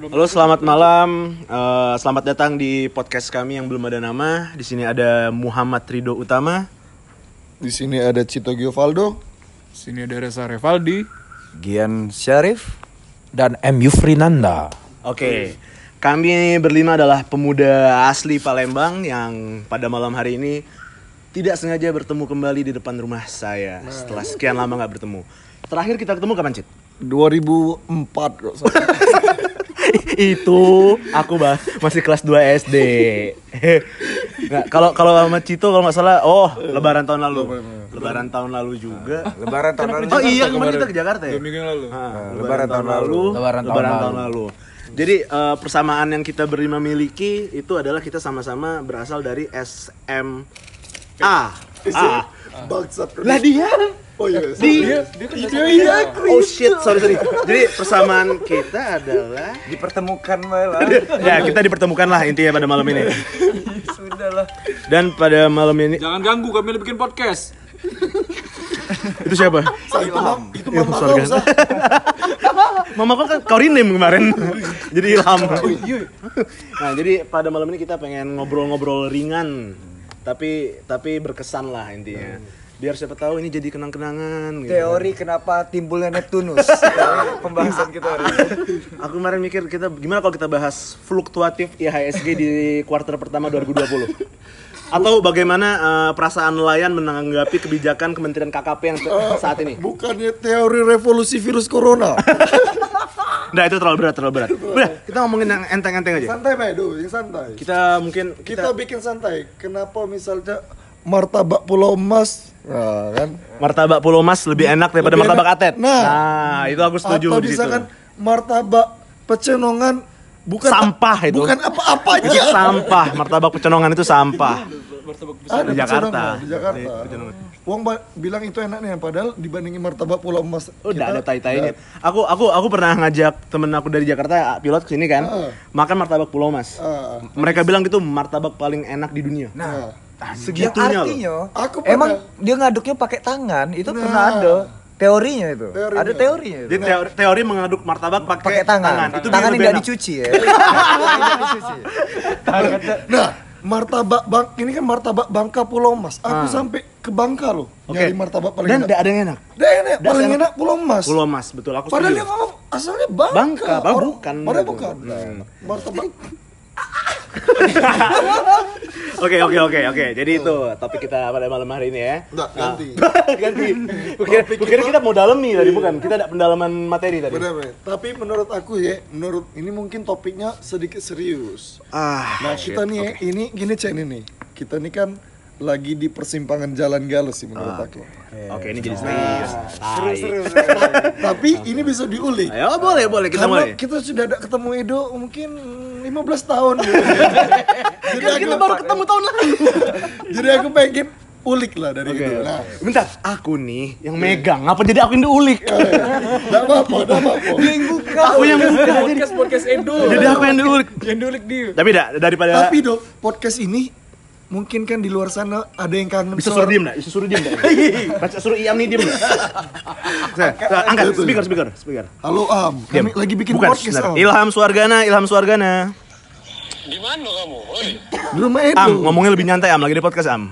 Halo, selamat malam. Eh, selamat datang di podcast kami yang belum ada nama. Di sini ada Muhammad Rido Utama. Di sini ada Cito Giovaldo. Sini ada Reza Revaldi. Gian Syarif dan M. Yufrinanda. Oke. Kami berlima adalah pemuda asli Palembang yang pada malam hari ini tidak sengaja bertemu kembali di depan rumah saya setelah sekian lama nggak bertemu. Terakhir kita ketemu kapan, Cit? 2004 kok. itu aku bah masih kelas 2 SD. Nggak, kalau kalau sama Cito kalau nggak salah, oh Lebaran tahun lalu. Lebaran tahun lalu juga. Lebaran tahun lalu. Oh iya kemarin kita ke Jakarta ya. Dua minggu yang lalu. Ah, Lebaran tahun lalu. Lebaran, Lebaran tahun tahun lalu. Jadi eh, persamaan yang kita berlima miliki itu adalah kita sama-sama berasal dari SMA. A. Bangsat. Lah dia. Oh iya. Dia. iya. Oh shit, sorry sorry. Jadi persamaan kita adalah Dipertemukan malah. ya kita dipertemukan lah intinya pada malam ini. Sudahlah. Dan pada malam ini Jangan ganggu kami lagi bikin podcast. itu siapa? Ilham. Itu Ya, mama kau. Mama kok kan Kaurinim kemarin. jadi ilham. nah, jadi pada malam ini kita pengen ngobrol-ngobrol ringan tapi tapi berkesan lah intinya. Biar siapa tahu ini jadi kenang-kenangan gitu. Teori kenapa timbulnya Neptunus. Pembahasan kita hari ini. Aku kemarin mikir kita gimana kalau kita bahas fluktuatif IHSG di kuartal pertama 2020. Atau bagaimana eh, perasaan nelayan menanggapi kebijakan Kementerian KKP yang te- saat ini? Bukannya teori revolusi virus corona. Nah, itu terlalu berat, terlalu berat. Udah, kita ngomongin yang enteng-enteng aja. santai, Bay, do, yang santai. Kita mungkin Kita bikin santai. Kenapa misalnya martabak Pulau Emas, nah, kan? martabak Pulau Mas lebih enak daripada Lebih martabak enak. Atet. Nah. itu aku setuju Atau di situ. misalkan martabak pecenongan bukan Sampah itu. Bukan apa-apa Itu aja. sampah, martabak pecenongan itu sampah. Ada Di Jakarta. Di Jakarta. Uang ba- bilang itu enaknya padahal dibandingin martabak Pulau Emas. Udah kita- ada tai-tainya. Aku aku aku pernah ngajak temen aku dari Jakarta pilot ke sini kan. Ah. Makan martabak Pulau Mas. Ah, Mereka bilang itu martabak paling enak di dunia. nah. Segitunya loh. artinya, Aku pernah- emang dia ngaduknya pakai tangan, itu Nah. pernah ada teorinya itu. Teorinya. Ada teorinya itu. Jadi teori, teori mengaduk martabak pakai Pakai tangan. Itu tangan yang enak. dicuci ya. Tangan. Nah, martabak bang ini kan martabak Bangka Pulau Mas. Aku sampai ke Bangka loh. Oke. Nyari martabak paling Dan enak. tidak ada yang enak. Dah enak, Das paling enak. enak Pulau Mas. Pulau Mas, betul aku Padahal setuju. dia ngomong asalnya Bangka. Bangka, Orang- bukan Padahal bukan. Nah, Hmm. martabak Oke oke oke oke. Jadi itu topik kita pada malam hari ini ya. Enggak, ganti. ganti. Kukira, kukira kita mau dalemi tadi bukan? Kita ada pendalaman materi tadi. Benar, benar. Tapi menurut aku ya, menurut ini mungkin topiknya sedikit serius. Ah. Nah, kita nih ya, ini gini cek ini nih. Kita nih kan lagi di persimpangan jalan galus sih menurut Ah, aku. Oke, ini jadi serius. Tai. Tapi ini bisa diulik. Ayo boleh boleh kita Karena mulai. kita sudah ada ketemu Edo mungkin 15 tahun. jadi aku Kita baru ketemu tahun lalu. jadi aku pengen ulik lah dari Oke. itu. Nah, Bentar, aku nih yang megang. Apa jadi aku yang diulik? enggak apa-apa, enggak apa-apa. Aku yang buka. Podcast podcast Edo. jadi aku yang diulik. Yang diulik dia. Tapi dah daripada Tapi do, podcast ini mungkin kan di luar sana ada yang kangen bisa suruh diem nggak? Bisa suruh diem nggak? Baca suruh Iam nih diem nggak? Angkat speaker speaker speaker. Halo Am, kami lagi bikin Bukan, podcast. Am. Ilham Suargana, Ilham Suargana. Di mana kamu? Oi. Di rumah Edo. Am, ngomongnya lebih nyantai Am, lagi di podcast Am.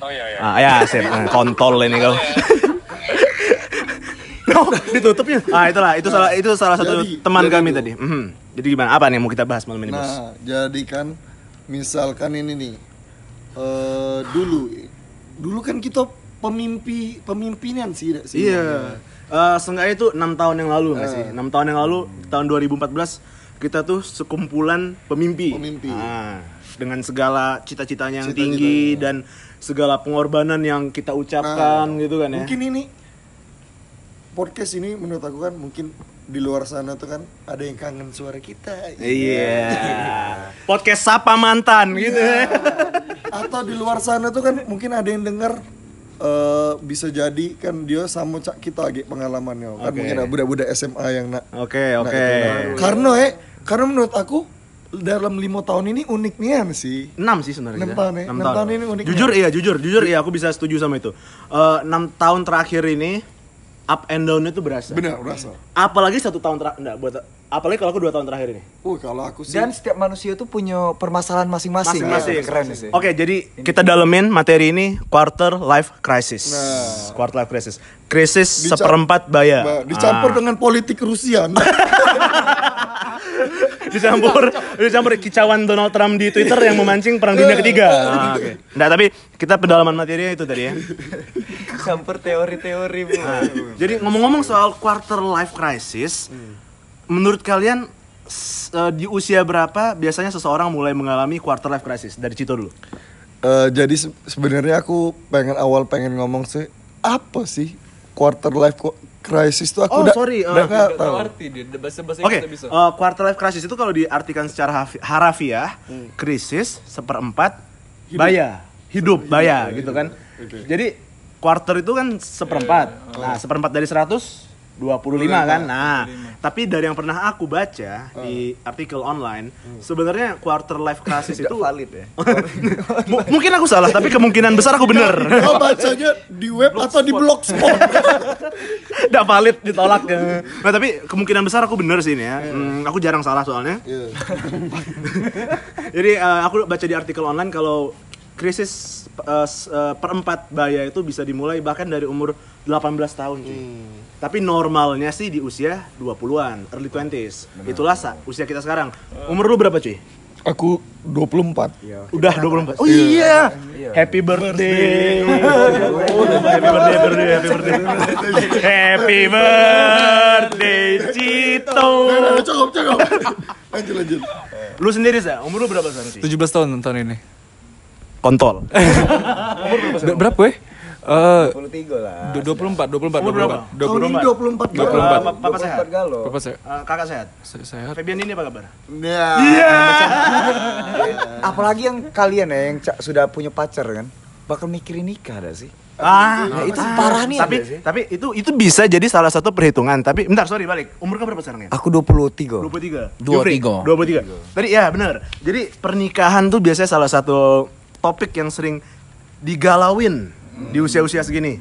Oh iya ya. Ah, ya, sip. Eh, Kontol ini kau. Oh, ditutupnya. Ah, itulah, itu salah itu salah satu Jadi, teman jadi kami itu. tadi. Mhm. Jadi gimana? Apa nih yang mau kita bahas malam ini, Bos? Nah, jadi kan misalkan ini nih eh dulu dulu kan kita pemimpi pemimpinan sih tidak sih? Iya. Eh, seenggaknya itu enam tahun yang lalu nggak sih? Eh. Enam tahun yang lalu, tahun 2014 kita tuh sekumpulan pemimpi. Pemimpi. Ah, dengan segala cita-citanya yang Cita-citanya. tinggi dan segala pengorbanan yang kita ucapkan Nah, gitu kan ya. Mungkin ini podcast ini menurut aku kan mungkin di luar sana tuh kan ada yang kangen suara kita. Iya. Podcast sapa mantan gitu. Iya. Atau di luar sana tuh kan mungkin ada yang dengar eh bisa jadi kan dia sama cak kita lagi pengalamannya kan Oke. mungkin ada budak-budak SMA yang nak Oke, nak oke. itu. Nah, karena eh karena menurut aku dalam lima tahun ini unik nian sih 6 sih sebenarnya. Enam tahun ya, Enam enam tahun ini unik Jujur iya, jujur, jujur iya aku bisa setuju sama itu. Eh, 6 tahun terakhir ini up and down itu berasa. benar berasa Apalagi satu tahun terakhir, enggak buat apalagi kalau aku dua tahun terakhir ini. oh kalau aku sih Dan setiap manusia tuh punya permasalahan masing-masing. Masing-masing. Ya, Keren sih. Oke, jadi kita dalemin materi ini quarter life crisis. Quarter life crisis. Krisis Dicam- seperempat baya. Ba- dicampur Ah. dengan politik Rusia dicampur dicampur kicauan Donald Trump di Twitter yang memancing perang dunia ketiga. Ah, Oke. Nggak, tapi kita pendalaman materinya itu tadi ya. Campur teori-teori, Bu. Nah, jadi ngomong-ngomong soal quarter life crisis, menurut kalian eh, di usia berapa biasanya seseorang mulai mengalami quarter life crisis? Dari Cito dulu. Eh, jadi se- sebenarnya aku pengen awal pengen ngomong sih apa sih quarter life crisis itu aku Oh, udah sorry, udah nggak tahu. arti dia bahasa bahasa Oke, eh, quarter life crisis itu kalau diartikan secara harafiah, krisis seperempat baya, hidup baya gitu kan. Jadi quarter itu kan seperempat. Nah, seperempat dari 100 25 kan. Nah, tapi dari yang pernah aku baca di artikel online, sebenarnya quarter life crisis itu valid ya. Mungkin aku salah, tapi kemungkinan besar aku bener. Kau bacanya di web atau di blogspot? Nggak valid ditolak ya. Nah, tapi kemungkinan besar aku bener sih ini ya. Hmm, aku jarang salah soalnya. Iya. Jadi eh, aku baca di artikel online kalau krisis eh, eh, perempat baya itu bisa dimulai bahkan dari umur 18 tahun cuy. Tapi normalnya sih di usia 20-an, early 20s. Itulah sa- usia kita sekarang. Umur lu berapa cuy? Aku 24. Udah 24. Oh iya. Happy birthday. Oh, happy birthday, birthday, happy birthday. Happy birthday Cito. Cukup, cukup. Lanjut, lanjut. Lu sendiri sih, umur lu berapa sekarang sih? 17 tahun tahun ini. Kontol. Ber- berapa ya? Eh 23 lah. du- 24, 24, Umur berapa? 24. Tahun ini 24 24. Uh, pa- Papa sehat. 24 galo. Bapak saya, Uh, kakak sehat. saya, saya Febian ini apa kabar? Ya. Apalagi yang kalian ya yang sudah punya pacar kan, bakal mikirin nikah ada sih. Ah, Nah, itu parah nih Tapi sih. tapi itu itu bisa jadi salah satu perhitungan. Tapi bentar, sorry balik. Umur kamu berapa sekarang ya? Aku 23. 23. 23. Jufri? 23. Tadi ya benar. Jadi pernikahan tuh biasanya salah satu topik yang sering digalauin di usia-usia segini.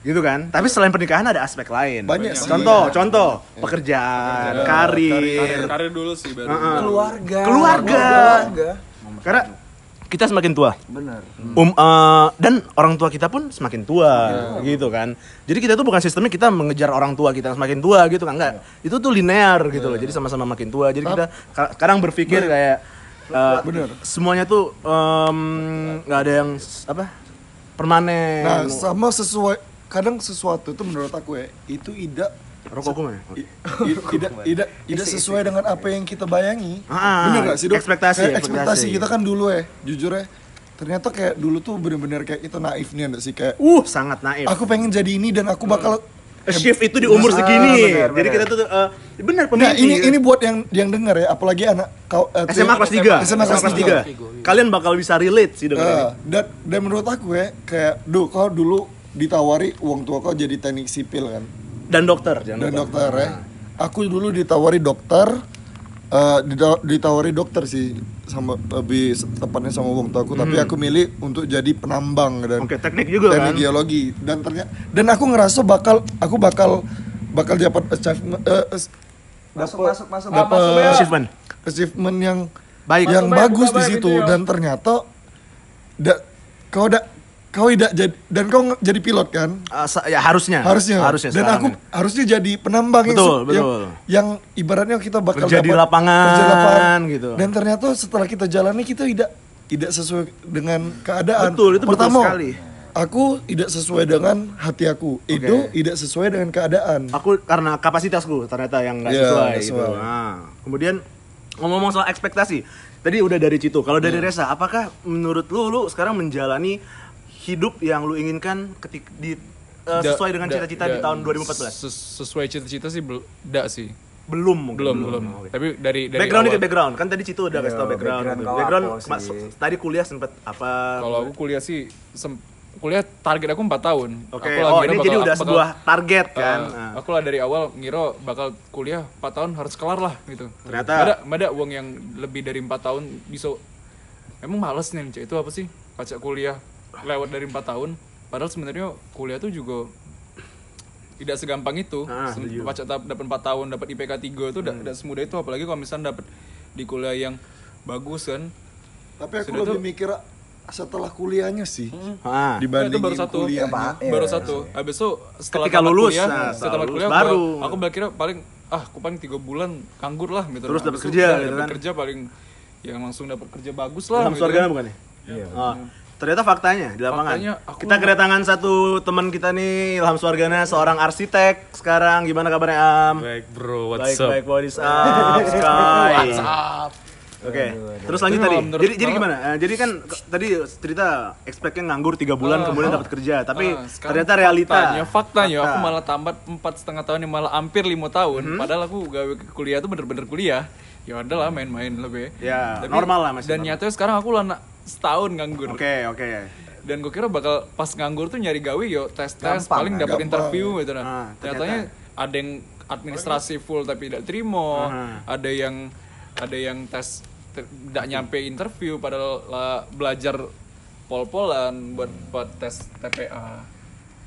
Gitu kan? Tapi selain pernikahan ada aspek lain. Banyak sih. Contoh, contoh, pekerjaan, karir. karir dulu sih baru. Heeh. Keluarga. Keluarga. Keluarga. Karena kita semakin tua. Bener. Um, eh, dan orang tua kita pun semakin tua gitu kan. Jadi kita tuh bukan sistemnya kita mengejar orang tua kita semakin tua gitu kan enggak. Itu tuh linear gitu loh. Jadi sama-sama makin tua. Jadi kita ka- kadang berpikir kayak eh, semuanya tuh em, nggak ada yang apa? permanen. Nah, sama sesuai kadang sesuatu itu menurut aku ya, itu tidak Rokokku mana? i- tidak tidak tidak sesuai dengan apa yang kita bayangi. Ah, Bener gak sih, Dok? ekspektasi, Kayak ekspektasi ekspektasi. kita kan dulu ya, jujur ya. Ternyata kayak dulu tuh bener-bener kayak kita naif nih sih kayak Uh, sangat naif. aku pengen jadi ini dan aku bakal shift itu di umur segini. benar, Jadi kita tuh eh, benar Nah, pemimpi. ini ini buat yang yang dengar ya, apalagi anak kau eh, SMA kelas 3. SMA kelas 3. Kalian bakal bisa relate sih dengan ini. Eh, dan dan menurut aku ya kayak duh kau dulu ditawari uang tua kau jadi teknik sipil kan Dan dokter, jangan dan lupa. dokter ya aku dulu ditawari dokter eh, dita- ditawari dokter sih sama lebih tepatnya sama uang tua aku tapi aku milih untuk jadi penambang dan Oke, teknik juga teknik kan. geologi dan ternyata dan aku ngerasa bakal aku bakal bakal dapat achievement eh, es- Masuk masuk masuk. dapat Achievement. achievement yang Baik. yang Masuk, bagus di situ itu, dan ternyata da, kau da, kau tidak jadi dan kau jadi pilot kan Uh, ya harusnya. harusnya Harusnya dan aku ya. harusnya jadi penambang yang, Betul, yang betul. yang ibaratnya kita bakal Kerja di dapat- lapangan, kerja lapangan gitu. dan ternyata setelah kita jalani kita tidak tidak sesuai dengan keadaan Betul, itu betul pertama sekali. aku tidak sesuai dengan hati aku Edo tidak sesuai dengan keadaan Aku karena kapasitasku ternyata yang nggak Iya, sesuai, gitu. sesuai. Nah, kemudian ngomong-ngomong soal ekspektasi. Tadi udah dari Citu. Kalau dari Reza, apakah menurut lu lu sekarang menjalani hidup yang lu inginkan ketik di eh, Da- sesuai dengan cita-cita di tahun 2014? ses- sesuai cita-cita sih belum enggak sih. Belum mungkin. Belum, belum. Oke. Tapi dari dari background awal, background. Kan tadi Citu udah kasih tau Iya, background. background Background sih? tadi kuliah sempet apa? Kalau aku kuliah sih sem- kuliah target aku 4 tahun. Oke, Aku lah oh ini bakal- jadi udah bakal- sebuah target Uh, kan. Nah. Aku lah dari awal ngira bakal kuliah 4 tahun harus kelar lah gitu. Ternyata- ada ada uang yang lebih dari 4 tahun bisa Emang males nih Cek. itu apa sih? Pajak kuliah lewat dari 4 tahun. Padahal sebenarnya kuliah tuh juga tidak segampang itu. Ah, tahap dapat 4 tahun, dapat IPK 3 itu tidak tidak semudah itu apalagi kalau misalnya dapat di kuliah yang bagus kan. Tapi aku Sudah lebih tuh- mikir setelah kuliahnya sih. Ah. Dibanding itu baru satu. kuliahnya. Pak. baru Iya. satu. Habis itu setelah Ketika lulus, kuliah, nah, setelah lulus kuliah baru. aku, aku berkira paling ah aku paling tiga bulan nganggur lah gitu. Terus dapat kerja, gitu dapat kan. kerja paling yang langsung dapat kerja bagus lah. Ilham gitu kan. bukan ya? Oh, ternyata faktanya di lapangan. Faktanya, aku- kita kedatangan satu teman kita nih, Ilham Suargana, seorang arsitek sekarang. Gimana kabarnya Am? Baik bro, baik, what's up? baik, what is up, Sky? Whatsapp. Oke, terus lanjut Tapi tadi. Jadi, jadi gimana? Eh, jadi kan tadi cerita expect-nya nganggur tiga bulan Ah, kemudian ah. dapat kerja, tapi sekarang ternyata realita. faktanya, faktanya Fakta. aku malah tamat empat setengah tahun yang malah hampir lima tahun Hmm? padahal aku gawe kuliah tuh bener-bener kuliah ya adalah main-main lebih Ya, normal lah masih dan normal. nyatanya sekarang aku lah na- setahun nganggur Oke, oke. dan gue kira bakal pas nganggur tuh nyari gawe yo tes tes Gampang, paling dapat interview gitu nah Ah, ternyatanya ada yang administrasi full tapi tidak terima Ah. ada yang ada yang tes ter- tidak nyampe interview padahal lah belajar pol-polan buat buat tes TPA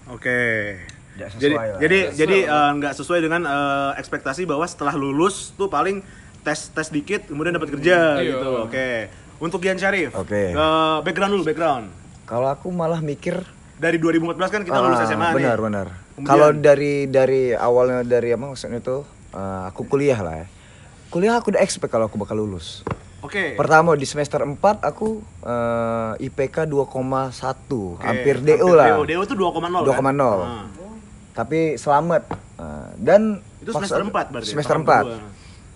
Oke. Sesuai Jadi lah. jadi Nggak jadi sesuai eh, nggak sesuai dengan eh, ekspektasi bahwa setelah lulus tuh paling tes tes dikit kemudian dapat kerja Iya. gitu. Oke. Untuk Gian Syarif. Oke. eh, background dulu, background. Kalau aku malah mikir Dari 2014 kan kita lulus Ah, SMA nih. benar benar. Kemudian- Kalau dari dari awalnya dari apa maksudnya itu eh, aku kuliah lah ya. Kuliah aku udah expect kalau aku bakal lulus. Oke. Pertama di semester 4 aku eh, IPK 2,1, Oke, hampir DO lah. DO, DO itu 2,0 2,0. kan? Ah. Tapi selamat. Eh, dan Itu semester maksud- 4 berarti. ya? Semester tahun 4. kedua.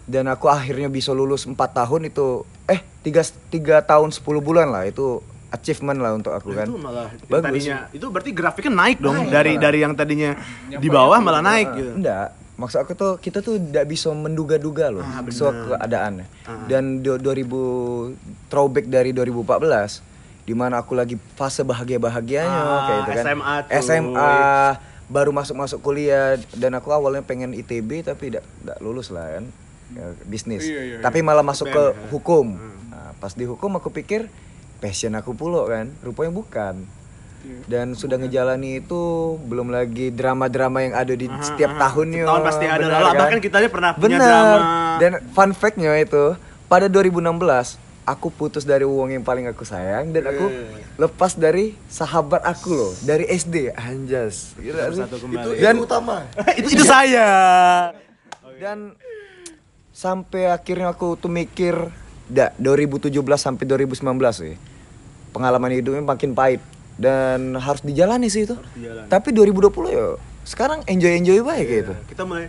Dan aku akhirnya bisa lulus 4 tahun itu eh 3 3 tahun 10 bulan lah itu achievement lah untuk aku kan. Itu malah Bagus. tadinya itu berarti grafiknya naik dong Naik, dari malah. dari yang tadinya di bawah malah naik gitu. Enggak, maksud aku tuh kita tuh tidak bisa menduga-duga loh Ah, soal keadaannya. Dan do- 2000 throwback dari 2014 di mana aku lagi fase bahagia-bahagianya Ah, kayak itu kan. SMA tuh. SMA baru masuk-masuk kuliah dan aku awalnya pengen ITB tapi tidak tidak lulus lah kan. Ya, bisnis. Iya, iya, iya. Tapi malah masuk ke ya. hukum. Nah, pas di hukum aku pikir passion aku pula kan, rupanya bukan. Iya. Dan sudah ngejalani itu belum lagi drama-drama yang ada di Aha, setiap aha. tahunnya. Tahun pasti ada lah. kan? Bahkan kita aja pernah punya Benar. drama. Dan fun fact-nya itu pada 2016 aku putus dari uang yang paling aku sayang dan aku Eh. lepas dari sahabat aku loh dari SD anjas kembali. Itu Dan- itu utama. itu itu saya. dan sampai akhirnya aku tuh mikir dak 2017 sampai 2019 sih pengalaman hidupnya makin pahit dan harus dijalani sih itu dijalani. tapi 2020 ya sekarang enjoy enjoy baik gitu Kita mulai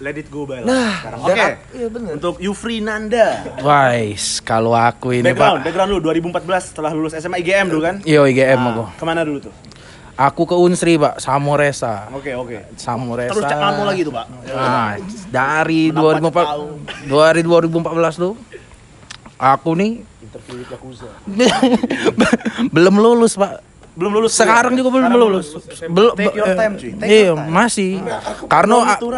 let it go by Nah, sekarang. Oke. iya bener. Untuk Yufri Nanda. Wais, kalau aku ini background, pak, background lu 2014 setelah lulus SMA IGM dulu kan? yo IGM Ah, aku. Ke mana dulu tuh? Aku ke Unsri pak, Samoresa. Oke oke. Samoresa. Terus kamu lagi tuh pak. Nah, dari Menambah 2004, dari 2014 tuh, aku nih belum lulus pak. Belum lulus. Sekarang juga belum lulus. Belum. Take your time, cuy. Take Iya, your time. masih. Karena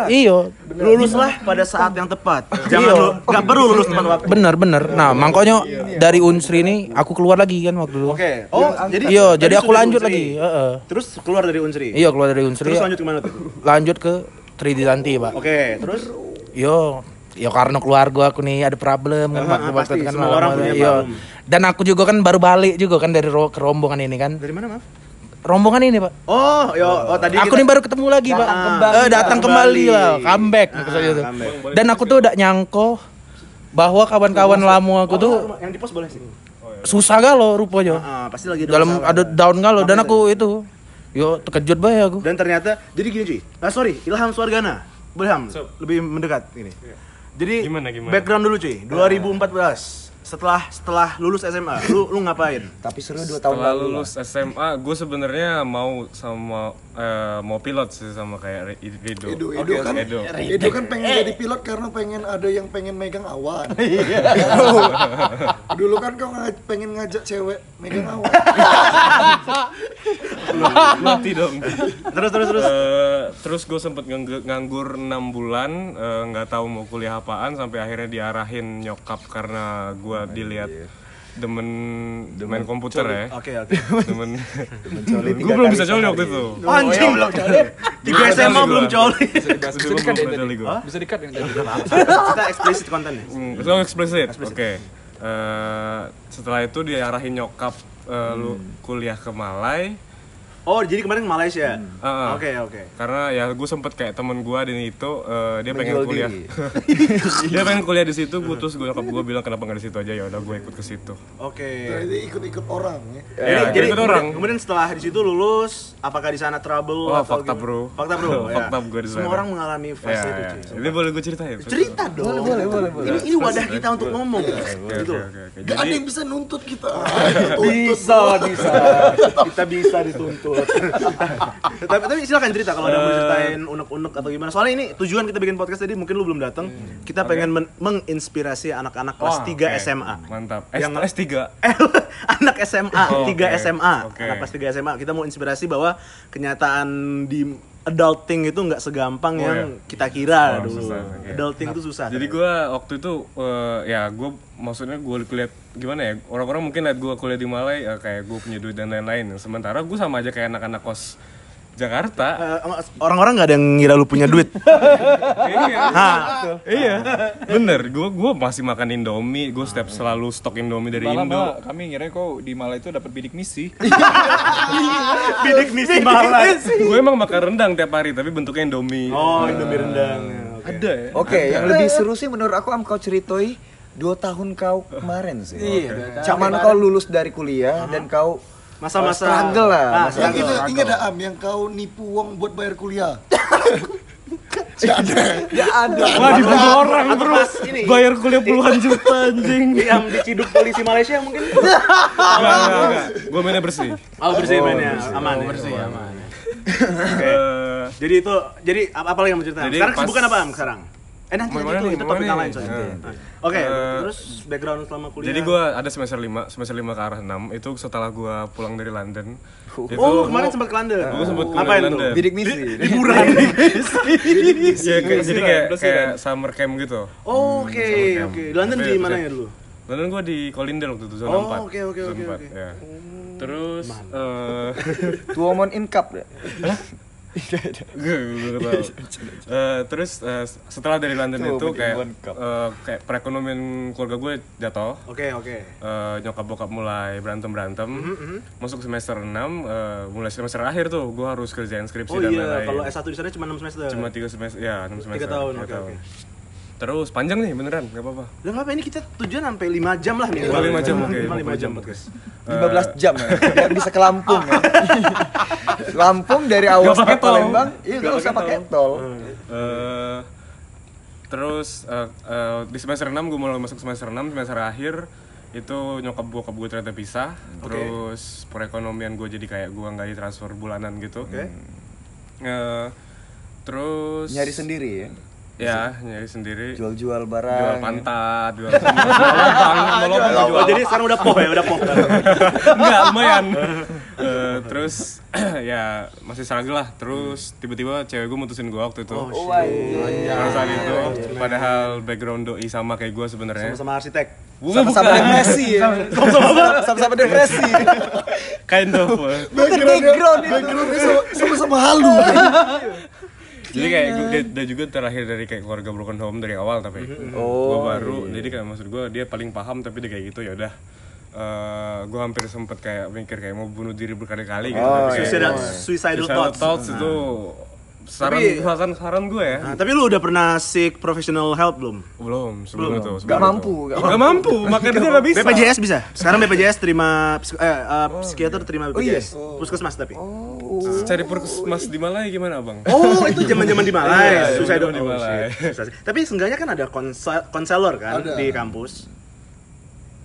iya, Luluslah pada saat yang tepat. Jangan Iya. lu nggak perlu lulus tepat waktu. bener bener. Nah, makanya dari Unsri ini aku keluar lagi kan waktu dulu. Oke. Oh, jadi Iya, tadi jadi aku lanjut Unsri. lagi. Heeh. Terus keluar dari Unsri. Iya, keluar dari Unsri. Terus lanjut ke mana tuh? lanjut ke Tridisanti pak Oke, terus yo yo karena keluarga aku nih ada problem kan Ah, waktu- pasti, itu kan semua orang lama- punya yo. problem. dan aku juga kan baru balik juga kan dari ro- ke rombongan ini kan dari mana, Maaf? rombongan ini pak Oh, yo, oh tadi aku kita- nih baru ketemu lagi pak Datang Eh, kembali. datang Kembali. kembali lah comeback Ah, maksudnya itu. comeback. dan aku tuh udah nyangko bahwa kawan-kawan lama aku tuh yang di pos boleh sih. susah galau rupanya Ah, pasti lagi dalam ada down galau dan aku itu yo terkejut banget aku Dan ternyata jadi gini cuy. Ah sorry, Ilham Suargana. Boleh Ham, lebih mendekat ini. Jadi Gimana, gimana? background dulu cuy. 2014 setelah setelah lulus SMA, lu lu ngapain? tapi seru dua tahun Setelah lalu lah. lulus SMA, gue sebenarnya mau sama eh, mau pilot sih sama kayak Rido. Edo, Edo Oke, kan, Edo. Edo kan pengen jadi pilot karena pengen ada yang pengen megang awan. Dulu kan kau ngaj- pengen ngajak cewek megang awan. Mati dong. Terus terus terus. Eh, terus gue sempet ngangg- nganggur 6 bulan eh, nggak tahu mau kuliah apaan sampai akhirnya diarahin nyokap karena gue dilihat demen main komputer ya. Oke, oke. Demen. Gue belum bisa coli waktu itu. Anjing belum coli. Belum SMA coli belum gua. coli. Bisa Belum dikat ya coli tadi. gua. Bisa dikat yang tadi. Kita eksplisit kontennya. Hmm, so explicit. Oke. Eh, setelah itu diarahin nyokap eh, lu kuliah ke Malai. Oh, jadi kemarin ke Malaysia. Heeh. Oke, oke. Karena ya gue sempet kayak temen gue dan itu eh, dia pengen Menjual kuliah. diri. dia pengen kuliah di situ. Gue terus gue nyokap gue bilang kenapa nggak di situ aja ya udah gue ikut ke situ. Oke. Jadi ikut-ikut orang ya. Ya, jadi, jadi ikut orang. kemudian setelah di situ lulus, apakah di sana trouble Wah, atau fakta, gimana? bro. Fakta bro. ya. Fakta gua di Semua sana. orang mengalami fase Ya, itu, ya. cuy. Ini boleh gue ceritain? Cerita dong. Boleh, boleh, boleh. Ini, ini wadah kita untuk ngomong. Gitu. oke, oke, oke. Gak ada Jadi yang bisa nuntut kita. Bisa, bisa. Kita bisa dituntut. tapi, tapi silakan cerita kalau ada mau ceritain unek-unek atau gimana. Soalnya ini tujuan kita bikin podcast tadi mungkin lu belum datang. Kita pengen men- menginspirasi anak-anak kelas Wah, 3 oke. SMA. Mantap. S Yang- S3. Eh, anak SMA, Oh, 3 oke. SMA. Oke. Anak kelas 3 SMA. Kita mau inspirasi bahwa kenyataan di adulting itu nggak segampang Oh, yang iya. kita kira Oh, dulu. susah, oke. Adulting itu susah. Jadi gue waktu itu eh, ya gue maksudnya gue kuliah gimana ya orang-orang mungkin lihat gue kuliah di Malai eh, kayak gue punya duit dan lain-lain. Sementara gue sama aja kayak anak-anak kos Jakarta. Eh, orang-orang nggak ada yang ngira lu punya duit. iya, iya, bener. Gue gue masih makan Indomie. Gue setiap selalu stok Indomie dari Malah, Indo. malah kami ngira kok di Malah itu dapat bidik misi. Bidik misi malah. gue emang makan rendang tiap hari tapi bentuknya Indomie. Oh, Indomie rendang. Ada ya? Oke, yang lebih seru sih menurut aku am kau ceritoi dua tahun kau kemarin sih. Iya, Cuman kau lulus dari kuliah dan kau Masa-masa struggle lah, Ah, masa- Yang itu ingat gak Am yang kau nipu uang buat bayar kuliah? Gak ada. ya ada. Wah dibunuh orang Atau bro. ini. Bayar kuliah puluhan juta anjing. yang diciduk polisi Malaysia mungkin. Enggak, enggak, enggak. Gue mainnya bersih. Oh, bersih mainnya. Aman ya. Bersih, aman. Eh, Jadi itu jadi apa lagi yang mau cerita? Jadi Sekarang kesibukan apa Am sekarang? Eh nanti Mau nanti mana itu itu topik mana yang lain soalnya. Nah. Oke, Eh, terus background selama kuliah. Jadi gue ada semester 5, semester 5 ke arah 6 Itu setelah gue pulang dari London itu Oh, kemarin sempat ke London. Gue sempat ke London tuh? Bidik misi. Liburan. Ya, kayak- Jadi kayak, kayak summer camp gitu Oh, Oke, camp. oke. Di London Tapi di ya, mana ya dulu? London gue di Colindale waktu itu, zona Oh, 4 oke, oke, oke, 4, oke. ya. Terus eh Tuh omon incap deh. Gue gue tahu. Eh, terus eh, setelah dari London Coba itu kayak eh, kayak perekonomian keluarga gue jatuh. Oke, oke. Eh, nyokap bokap mulai berantem berantem Mm-hmm, masuk semester 6 eh, mulai semester akhir tuh gue harus kerjain skripsi Oh dan iya, lain-lain. kalau S1 di sana cuma 6 semester. cuma tiga semester ya enam semester. tahun, tiga oke, oke. Terus panjang nih beneran nggak apa-apa Lah apa ini kita tujuan sampai 5 jam lah minimal. Lima jam, oke. Minimal 5 Lima jam jam, podcast. 15 jam ya. Biar bisa ke Lampung ya. Lampung dari Awas Nggak pakai ke tol. Palembang, iya Nggak gak usah pakai pakai tol. Eh, terus eh, eh, di semester 6 gue mulai masuk semester 6 semester akhir itu nyokap bokap gue ternyata pisah terus perekonomian gue jadi kayak gue nggak ditransfer bulanan gitu Oke. Eh, terus Nyari sendiri ya. Ya nyari sendiri Jual-jual jual barang. pantat jual lobang lobang Oh, jual jadi sekarang udah poh ya, udah poh. Enggak, lumayan. Eh, terus ya masih struggle lah. Terus tiba-tiba cewek gue mutusin gue waktu itu. Oh, Pada saat itu, padahal background doi sama kayak gue sebenarnya. Sama arsitek. Bukan, Sama-sama depresi ya. Sama-sama depresi. Kind of. Bukan background itu. Sama- sama-sama halu. Jadi kayak gue dia, dia juga terlahir dari kayak keluarga broken home dari awal tapi gue baru. Jadi kayak maksud gue dia paling paham tapi dia kayak gitu ya udah. Eh, gue hampir sempet kayak mikir kayak mau bunuh diri berkali-kali gitu. tapi kayak- Suicidal, suicidal thoughts. thoughts itu saran Tapi- saran saran gue ya. Nah, tapi lu udah pernah seek professional help belum? Belum, sebelum itu. Gak mampu. Gak Gak mampu, makanya dia gak bisa. BPJS bisa. Sekarang BPJS terima eh, eh, psikiater terima Oh, iya. BPJS. Puskesmas tapi. Cari puskesmas di Malaya gimana, Bang? Oh, itu zaman-zaman di Malai. Iya, Suicidal zaman di oh, Malai. Susah sih. Tapi seenggaknya kan ada konsel konselor kan Ada. di kampus.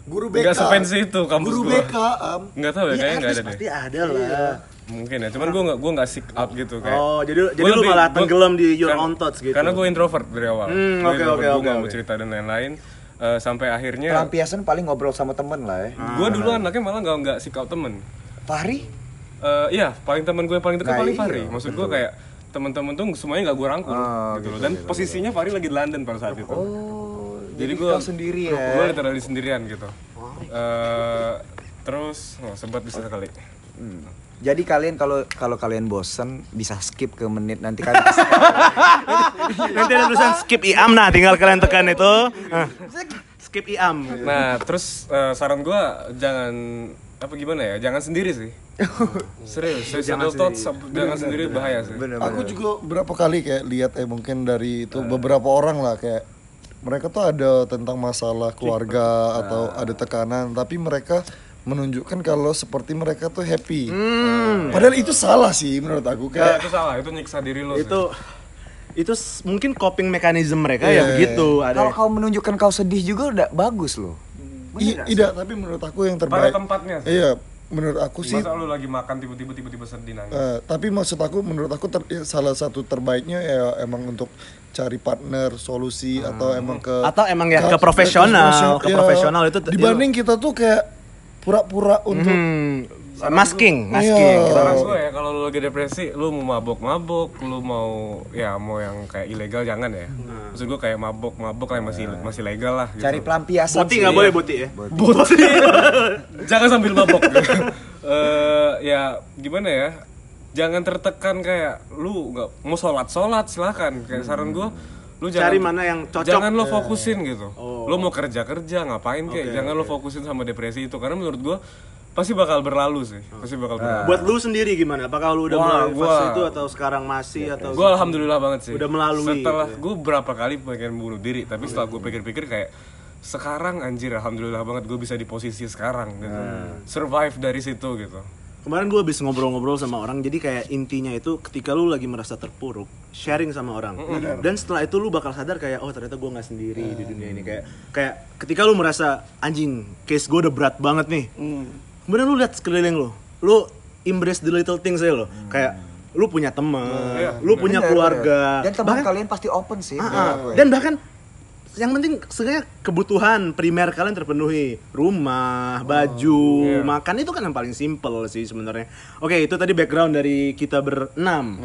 Guru BK. Gak sepensi itu kampus Guru gua. BK, Am. Nggak tahu ya, kayaknya at nggak least ada deh. pasti ada lah. Mungkin ya, cuman gue nggak gue nggak seek out gitu kayak. Oh, jadi Gua jadi lu malah gua- tenggelam di your own thoughts gitu. Karena gue introvert dari awal. Hmm, oke, oke, gua oke, nggak mau oke. cerita dan lain-lain. Eh, sampai akhirnya, Pelampiasan paling ngobrol sama temen lah ya. gue dulu anaknya malah nggak nggak out temen. Fahri? Eh, iya, paling teman gue yang paling dekat Nah, paling iya, Fahri. Maksud gue kayak teman-teman tuh semuanya nggak gue rangkul Ah, gitu loh. Dan posisinya Fahri lagi di London pada saat itu. Oh, jadi gue sendiri ya. gue literally sendirian gitu Eh, terus oh, sempat bisa sekali Hmm. Jadi kalian kalau kalau kalian bosen bisa skip ke menit nanti kalian Nanti ada tulisan skip iam nah tinggal kalian tekan itu. Skip iam. nah terus eh, saran gue jangan apa gimana ya? Jangan sendiri sih. Serius suicidal thoughts jangan sendiri bahaya sih. Aku juga berapa kali kayak lihat ya mungkin dari itu beberapa orang lah kayak mereka tuh ada tentang masalah keluarga atau ada tekanan tapi mereka menunjukkan kalau seperti mereka tuh happy. Padahal itu salah sih menurut aku Ya, kayak itu salah itu nyiksa diri lo sih. Itu itu s- mungkin coping mechanism mereka ya Iya, begitu. kalau Ada kau menunjukkan kau sedih juga udah bagus loh. I- tidak tapi menurut aku yang pada terbaik. tempatnya? Sih Iya, menurut aku sih masa lu lagi makan tiba-tiba tiba-tiba sedih nangis? Eh, tapi maksud aku menurut aku ter- ya, salah satu terbaiknya ya emang untuk cari partner solusi atau emang ke Atau emang ya ke profesional, ke ya, profesional. itu t- dibanding kita tuh kayak pura-pura untuk Hmm, masking, masking. Iya. Kita Saran gue ya kalau lu lagi depresi, lu mau mabok-mabok, lu mau ya mau yang kayak ilegal jangan ya. Maksud gue kayak mabok-mabok lah yang masih masih legal lah gitu. Cari pelampiasan. Boti sih. nggak boleh boti ya. Boti. jangan sambil mabok. Eh, ya gimana ya? Jangan tertekan kayak lu nggak mau sholat sholat silahkan. Kayak saran gue, lu jangan Cari mana yang cocok. Jangan lo fokusin gitu. Lo mau kerja kerja ngapain kayak jangan lo fokusin sama depresi itu karena menurut gue pasti bakal berlalu sih. Pasti bakal berlalu. Buat lu sendiri gimana? Apakah lu udah Wah, melalui fase gua- itu atau sekarang masih atau gue alhamdulillah banget sih. Udah melalui setelah gitu gue berapa kali pengen bunuh diri tapi setelah gue pikir-pikir kayak sekarang anjir alhamdulillah banget gue bisa di posisi sekarang gitu. Survive dari situ gitu Kemarin gue habis ngobrol-ngobrol sama orang, jadi kayak intinya itu ketika lu lagi merasa terpuruk, sharing sama orang, dan setelah itu lu bakal sadar kayak oh ternyata gue nggak sendiri di dunia ini. Kayak kayak ketika lu merasa anjing case gue udah berat banget nih, kemudian lu lihat sekeliling lu, lu embrace the little things aja lo, kayak lu punya teman, lu punya Bener, keluarga. Dan teman bahkan kalian pasti open sih. Ah, ah. aku ya. dan bahkan yang penting sebenarnya kebutuhan primer kalian terpenuhi. Rumah baju makan itu kan yang paling simple sih sebenarnya. Oke itu tadi background dari kita berenam.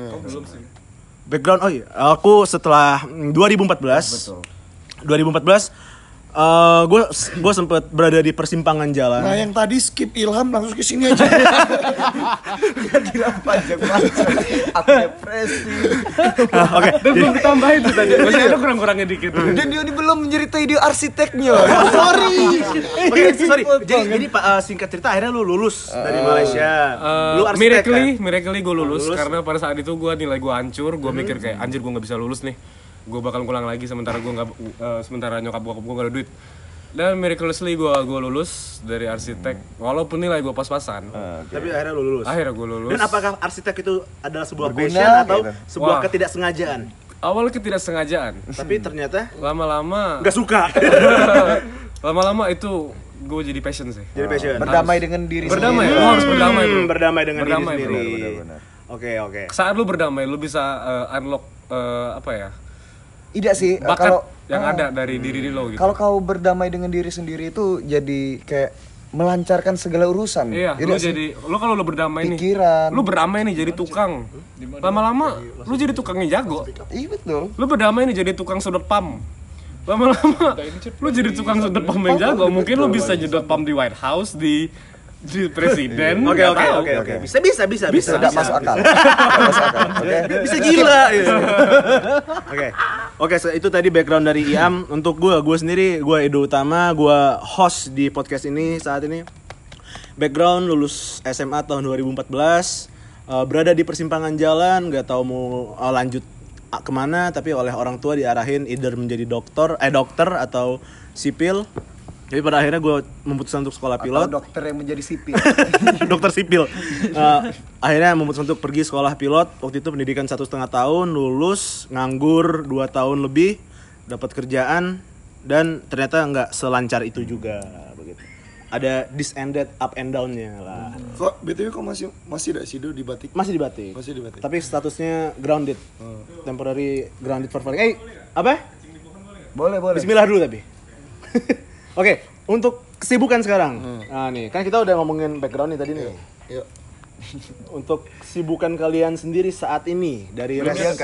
Background oh iya aku setelah mm, 2014 2014 eh gue gue sempet berada di persimpangan jalan. Nah yang tadi skip Ilham langsung ke sini aja. Panjang-panjang. Aku depresi. Ah, oke dan belum ditambahin tuh tadi. Masih ada kurang-kurangnya dikit. Dan dia ini belum menceritai dia arsiteknya. sorry. oke sorry. Jadi jadi Pak, eh, singkat cerita akhirnya lu lulus dari Malaysia. Uh, lu arsitek miraculously, kan? miraculously gue lulus, karena pada saat itu gue nilai gue hancur, gue mikir kayak anjir gue nggak bisa lulus nih, gue bakal ngulang lagi sementara gue nggak, uh, sementara nyokap bokap gue gak ada duit. Dan miraculously gue gue lulus dari arsitek, walaupun nilai gue pas-pasan. tapi akhirnya lu lulus Akhirnya gue lulus. Dan apakah arsitek itu adalah sebuah Berguna, passion atau gitu. sebuah Wah. ketidaksengajaan? Awalnya ketidaksengajaan, Tapi ternyata lama-lama, nggak suka. lama-lama itu gue jadi passion sih. Jadi passion. Berdamai dengan diri Berdamai, sendiri. harus berdamai bro. Hmm, berdamai dengan Berdamai, diri sendiri. Oke, oke. Saat lu berdamai, lu bisa uh, unlock uh, apa ya? Tidak sih. Bakat Kalau yang Ah. ada dari diri lo gitu. kalau kau berdamai dengan diri sendiri itu jadi kayak melancarkan segala urusan. Iya, Iya lu nggak sih? jadi lu kalau lu berdamai nih, Pikiran. lu berdamai nih jadi tukang. Lama-lama lu jadi tukangnya jago. Iya betul. Lu berdamai nih jadi tukang sudut pam. Lama-lama lu jadi tukang sudut pam yang jago. Mungkin lu bisa jedot pam di White House di di presiden. Oke, oke, oke, oke. Bisa, bisa, bisa, bisa. Tidak masuk akal. Tidak masuk akal. Oke. Bisa gila. gitu. Oke. Oke, so itu tadi background dari Iam. Untuk gue, gue sendiri, gue Edo Utama, gue host di podcast ini saat ini. Background lulus SMA tahun 2014, eh, berada di persimpangan jalan, nggak tahu mau eh, lanjut ah, ke mana, tapi oleh orang tua diarahin either menjadi dokter, eh dokter atau sipil. Jadi pada akhirnya gue memutuskan untuk sekolah pilot Atau dokter yang menjadi sipil. dokter sipil Eh, akhirnya memutuskan untuk pergi sekolah pilot waktu itu pendidikan satu setengah tahun lulus nganggur dua tahun lebih dapat kerjaan dan ternyata nggak selancar itu juga begitu ada disended up and downnya lah Kok btw kok masih masih ada sido di batik? masih di batik Masih di batik. tapi statusnya grounded temporary grounded for falling eh apa boleh, boleh. Bismillah dulu tapi. Oke, untuk kesibukan sekarang. Nah nih, kan kita udah ngomongin background nih tadi nih. Yuk. Untuk kesibukan kalian sendiri saat ini dari res-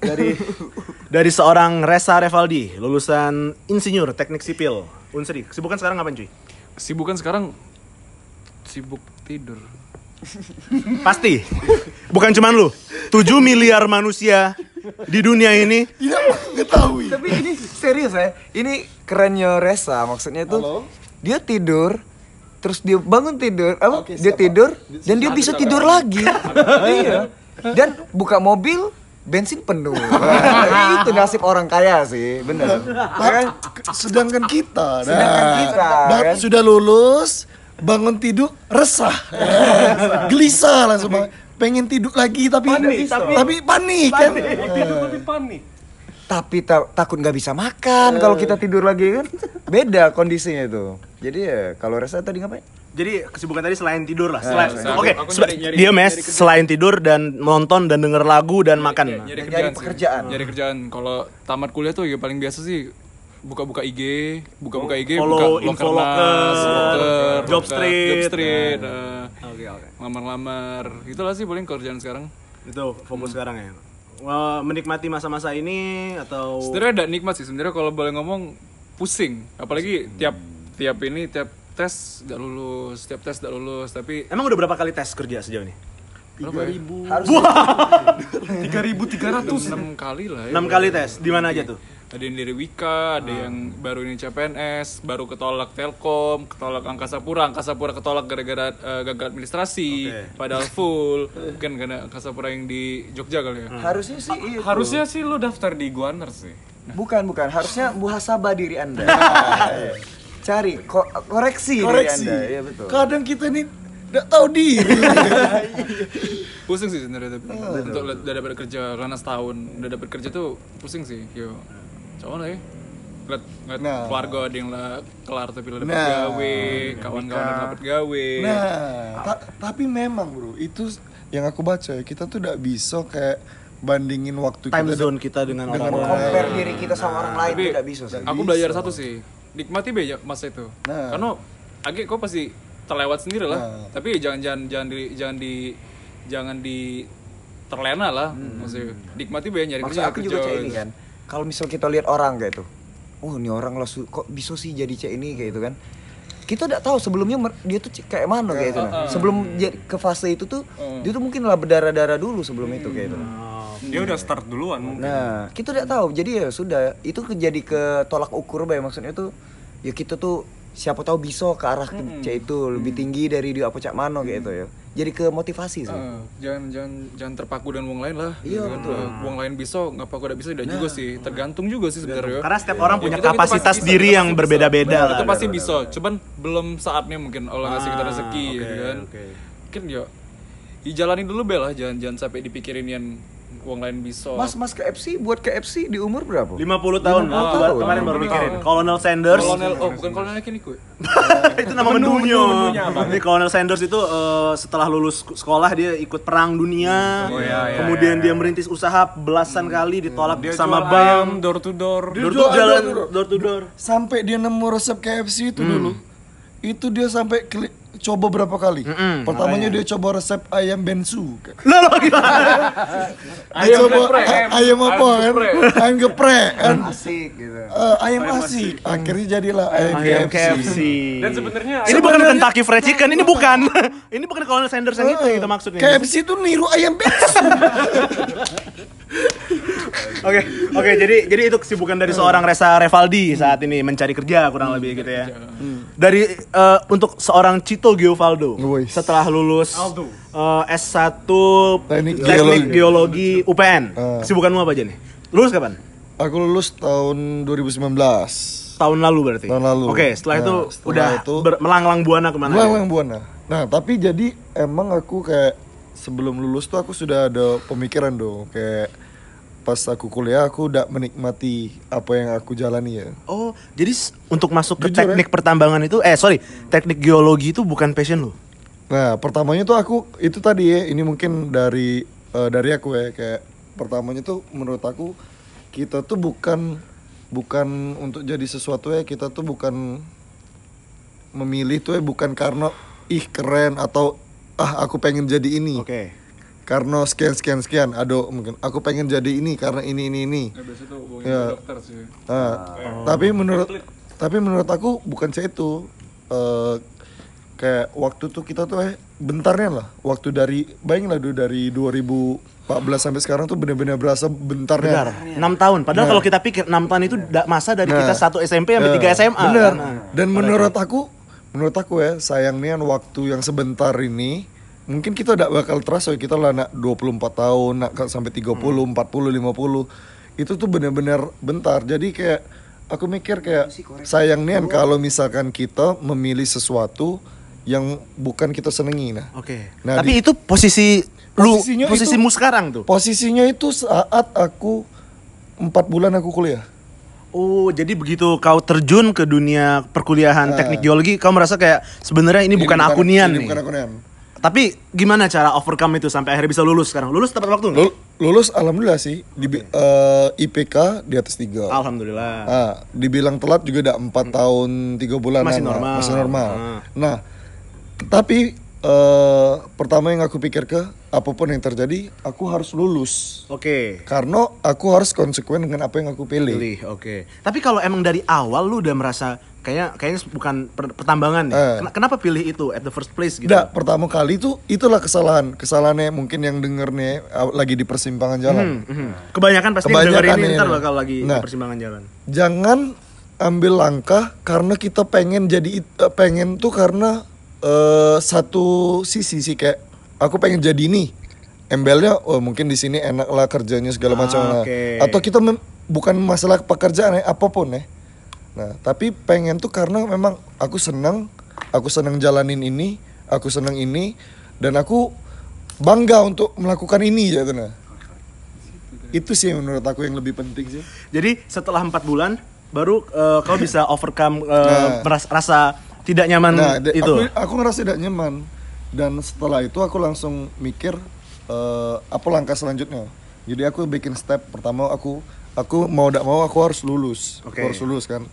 dari dari seorang Resa Revaldi, lulusan Insinyur Teknik Sipil Unsri. Kesibukan sekarang ngapain cuy? Kesibukan sekarang sibuk tidur. Pasti. Bukan cuman lu. 7 miliar manusia di dunia ini. Tidak mengetahui. Tapi ini serius ya. Ini kerennya Resa maksudnya tuh dia tidur terus dia bangun tidur apa? Dia tidur dan dia bisa tidur lagi. Iya. Dan buka mobil bensin penuh. Wah, itu nasib orang kaya sih bener. Ya kan? Sedangkan kita, nah, Sedangkan kita, ba- kan? sudah lulus, bangun tidur resah, gelisah langsung. Pengen tidur lagi tapi tapi, panik, kan? tidur tapi panik tapi ta- takut nggak bisa makan kalau kita tidur lagi kan beda kondisinya itu jadi ya kalau Resa tadi ngapain Jadi kesibukan tadi selain tidur lah. Selain, selain- Oke, sel- nyari- nyari- dia mes nyari selain tidur dan nonton dan denger lagu dan makan. Nyari kerjaan, nyari sih. pekerjaan. Nyari kerjaan. Kalau tamat kuliah tuh ya paling biasa sih buka-buka IG, buka-buka IG, Follow buka info loker, Loker, Job Street. Job Street, eh, Oke, oke. lamar-lamar. Itulah sih paling kerjaan sekarang. Itu fokus sekarang ya. Wah, menikmati masa-masa ini atau Sebenarnya ada nikmat sih sebenarnya kalau boleh ngomong pusing. Apalagi tiap tiap ini tiap tes gak lulus, tiap tes gak lulus, tapi Emang udah berapa kali tes kerja sejauh ini? Berapa ya? tiga ribu tiga ratus enam kali lah ya. 6 kali tes. Di mana aja tuh? Ada yang dari Wika, ada yang baru ini CPNS, baru ketolak Telkom, ketolak Angkasa Pura, Angkasa Pura ketolak gara-gara eh, gagal administrasi, Oke. padahal full, bukan karena Angkasa Pura yang di Jogja kali ya. harusnya sih itu. harusnya sih lu daftar di Guaner sih bukan bukan harusnya muhasabah diri anda cari ko- koreksi, Koreksi. diri anda ya betul Kadang kita nih tidak tahu diri. Pusing sih sebenarnya tapi untuk udah dapat kerja karena setahun udah dapat kerja tuh pusing sih, yo. Coba lah ya. Lihat, lihat Nah. keluarga ada yang lah kelar tapi lo dapat Nah. gawe, kawan-kawan yang dapat gawe. Nah, ta- tapi memang bro, itu yang aku baca ya, kita tuh tidak bisa kayak bandingin waktu Time kita zone kita dengan dengan orang lain. compare diri kita sama orang lain tidak bisa sih aku belajar satu sih, nikmati beja masa itu. Nah. Karena agak kok pasti terlewat sendiri lah. Nah. Tapi jangan jangan jangan di jangan di jangan di terlena lah maksudnya. Nikmati beja nyari maksud kerja aku kerja. juga cek ini kan kalau misal kita lihat orang kayak itu oh ini orang lah kok bisa sih jadi cek ini kayak itu kan kita tidak tahu sebelumnya dia tuh kayak mana kayak itu nah. sebelum jadi ke fase itu tuh dia tuh mungkin lah berdarah-darah dulu sebelum itu kayak itu dia udah start duluan mungkin Nah, kita tidak tahu. Jadi ya sudah, itu jadi ke tolak ukur bay maksudnya tuh ya kita tuh siapa tahu bisa ke arah ke cek itu lebih tinggi dari dia apa cak mano kayak itu ya. Jadi ke motivasi sih. Eh, jangan jangan jangan terpaku dengan wong lain lah. Iya, Gitu betul. Eh, Wong lain bisa, ngapa aku tidak bisa tidak juga sih. Tergantung juga sih sebenarnya. Karena setiap orang Ya, punya kita- kita kapasitas pasti bisa, diri kita yang bisa. berbeda-beda lah. Kita pasti bisa, cuman belum saatnya mungkin Allah ngasih kita rezeki oke, gitu kan. oke. Mungkin ya dijalanin dulu bel lah, jangan jangan sampai dipikirin yang wong lain bisa. Mas Mas KFC buat KFC di umur berapa? 50 tahun. 50 Gua tahun. kemarin baru mikirin. Colonel Sanders. kolonel, oh bukan kolonel kini kue. itu nama menunya. Ini Colonel Sanders itu eh, setelah lulus sekolah dia ikut perang dunia. Oh, iya, iya, Kemudian dia merintis usaha belasan kali ditolak dia sama ayam door to door Door to jalan door to door. door to door. sampai dia nemu resep KFC itu dulu. Itu dia sampai keli- coba berapa kali? Pertamanya dia coba resep ayam bensu. Lah lo gimana? Dia coba geprek, ayam apa kan? Ayam geprek kan? Asik gitu. Eh, ayam asik. Akhirnya jadilah ayam, Ayam KFC. KFC. dan sebenarnya Ini bukan Kentucky Fried Chicken, ini bukan. ini bukan Colonel Sanders yang itu yang kita maksudnya. KFC itu niru ayam bensu. Oke, oke. Jadi jadi itu kesibukan dari seorang Resa Revaldi saat ini mencari kerja kurang lebih gitu ya. Dari eh, untuk seorang Cito Giovaldo Wih. setelah lulus eh, S1 Teknik Teknik Geologi. Geologi UPN. Eh. Kesibukanmu apa aja nih? Lulus kapan? Aku lulus tahun 2019. Tahun lalu berarti. Tahun lalu. Oke, setelah Nah, itu setelah udah itu- ber- melanglang buana ke mana? aja? Buang buana. Nah, tapi jadi emang aku kayak sebelum lulus tuh aku sudah ada pemikiran dong kayak pas aku kuliah aku udah menikmati apa yang aku jalani ya. Oh, jadi untuk masuk ke Jujur ya. teknik pertambangan itu, eh sorry, teknik geologi itu bukan passion lu? Nah, pertamanya tuh aku itu tadi ya, ini mungkin dari eh, dari aku ya kayak pertamanya tuh menurut aku kita tuh bukan bukan untuk jadi sesuatu ya, kita tuh bukan memilih tuh ya bukan karena ih keren atau ah aku pengen jadi ini. Oke. Karena sekian sekian sekian aduh mungkin aku pengen jadi ini karena ini ini ini Ya, biasa tuh hubungin Ya. ke dokter sih. Nah, tapi menurut tapi menurut aku bukan saya itu Eh, kayak waktu tuh kita tuh eh bentarnya lah waktu dari bayangin lah dulu dari 2014 sampai sekarang tuh bener-bener berasa bentarnya Benar. 6 tahun. Padahal kalau kita pikir 6 tahun itu da- masa dari kita satu SMP sampai Eh, 3 SMA. Bener. kan? Nah. Dan menurut aku, menurut aku ya, sayangnya waktu yang sebentar ini mungkin kita tidak bakal terasa kita lah nak 24 tahun, nak sampai 30, 40, 50. Itu tuh bener-bener bentar. Jadi kayak aku mikir kayak sayang nian kalau misalkan kita memilih sesuatu yang bukan kita senengi nah. Oke. Nah, Tapi di- itu posisi lu Posisinya posisimu itu- sekarang tuh. Posisinya itu saat aku empat bulan aku kuliah. Oh, jadi begitu kau terjun ke dunia perkuliahan teknik geologi, kau merasa kayak sebenarnya ini, bukan aku nian ini nih. Bukan aku nian. Tapi gimana cara overcome itu sampai akhirnya bisa lulus sekarang? Lulus tepat waktu nggak? Lul- lulus alhamdulillah sih di eh, IPK di atas tiga. Alhamdulillah. Ah, dibilang telat juga udah empat tahun tiga bulan Masih normal. masih normal. Ah. Nah, tapi eh, pertama yang aku pikir ke apa pun yang terjadi, aku harus lulus Oke. karena aku harus konsekuen dengan apa yang aku pilih. Pilih, oke. Tapi kalau emang dari awal lu udah merasa kayak kayaknya bukan per- pertambangan ya. Eh. Ken- Kenapa pilih itu at the first place gitu? Nggak, pertama kali itu itulah kesalahan. Kesalahannya mungkin yang dengernya ah, lagi di persimpangan jalan. Mhm. Kebanyakan pasti yang Kebanyakan denger ini ntar bakal lagi di Nah. persimpangan jalan. jangan ambil langkah karena kita pengen jadi eh, pengen tuh karena eh, satu sisi sih kayak aku pengen jadi ini embelnya oh mungkin di sini enak lah kerjanya segala macam Ah, lah. oke. atau kita mem- bukan masalah pekerjaan ya apa pun ya nah tapi pengen tuh karena memang aku senang aku senang jalanin ini aku senang ini dan aku bangga untuk melakukan ini ya nah itu sih menurut aku yang lebih penting sih Jadi setelah empat bulan baru eh, kau bisa overcome eh, Nah. rasa tidak nyaman Nah, de- itu. aku aku ngerasa tidak nyaman dan setelah itu aku langsung mikir eh, apa langkah selanjutnya. Jadi aku bikin step pertama aku aku mau tidak mau aku harus lulus, Oke. aku harus lulus kan.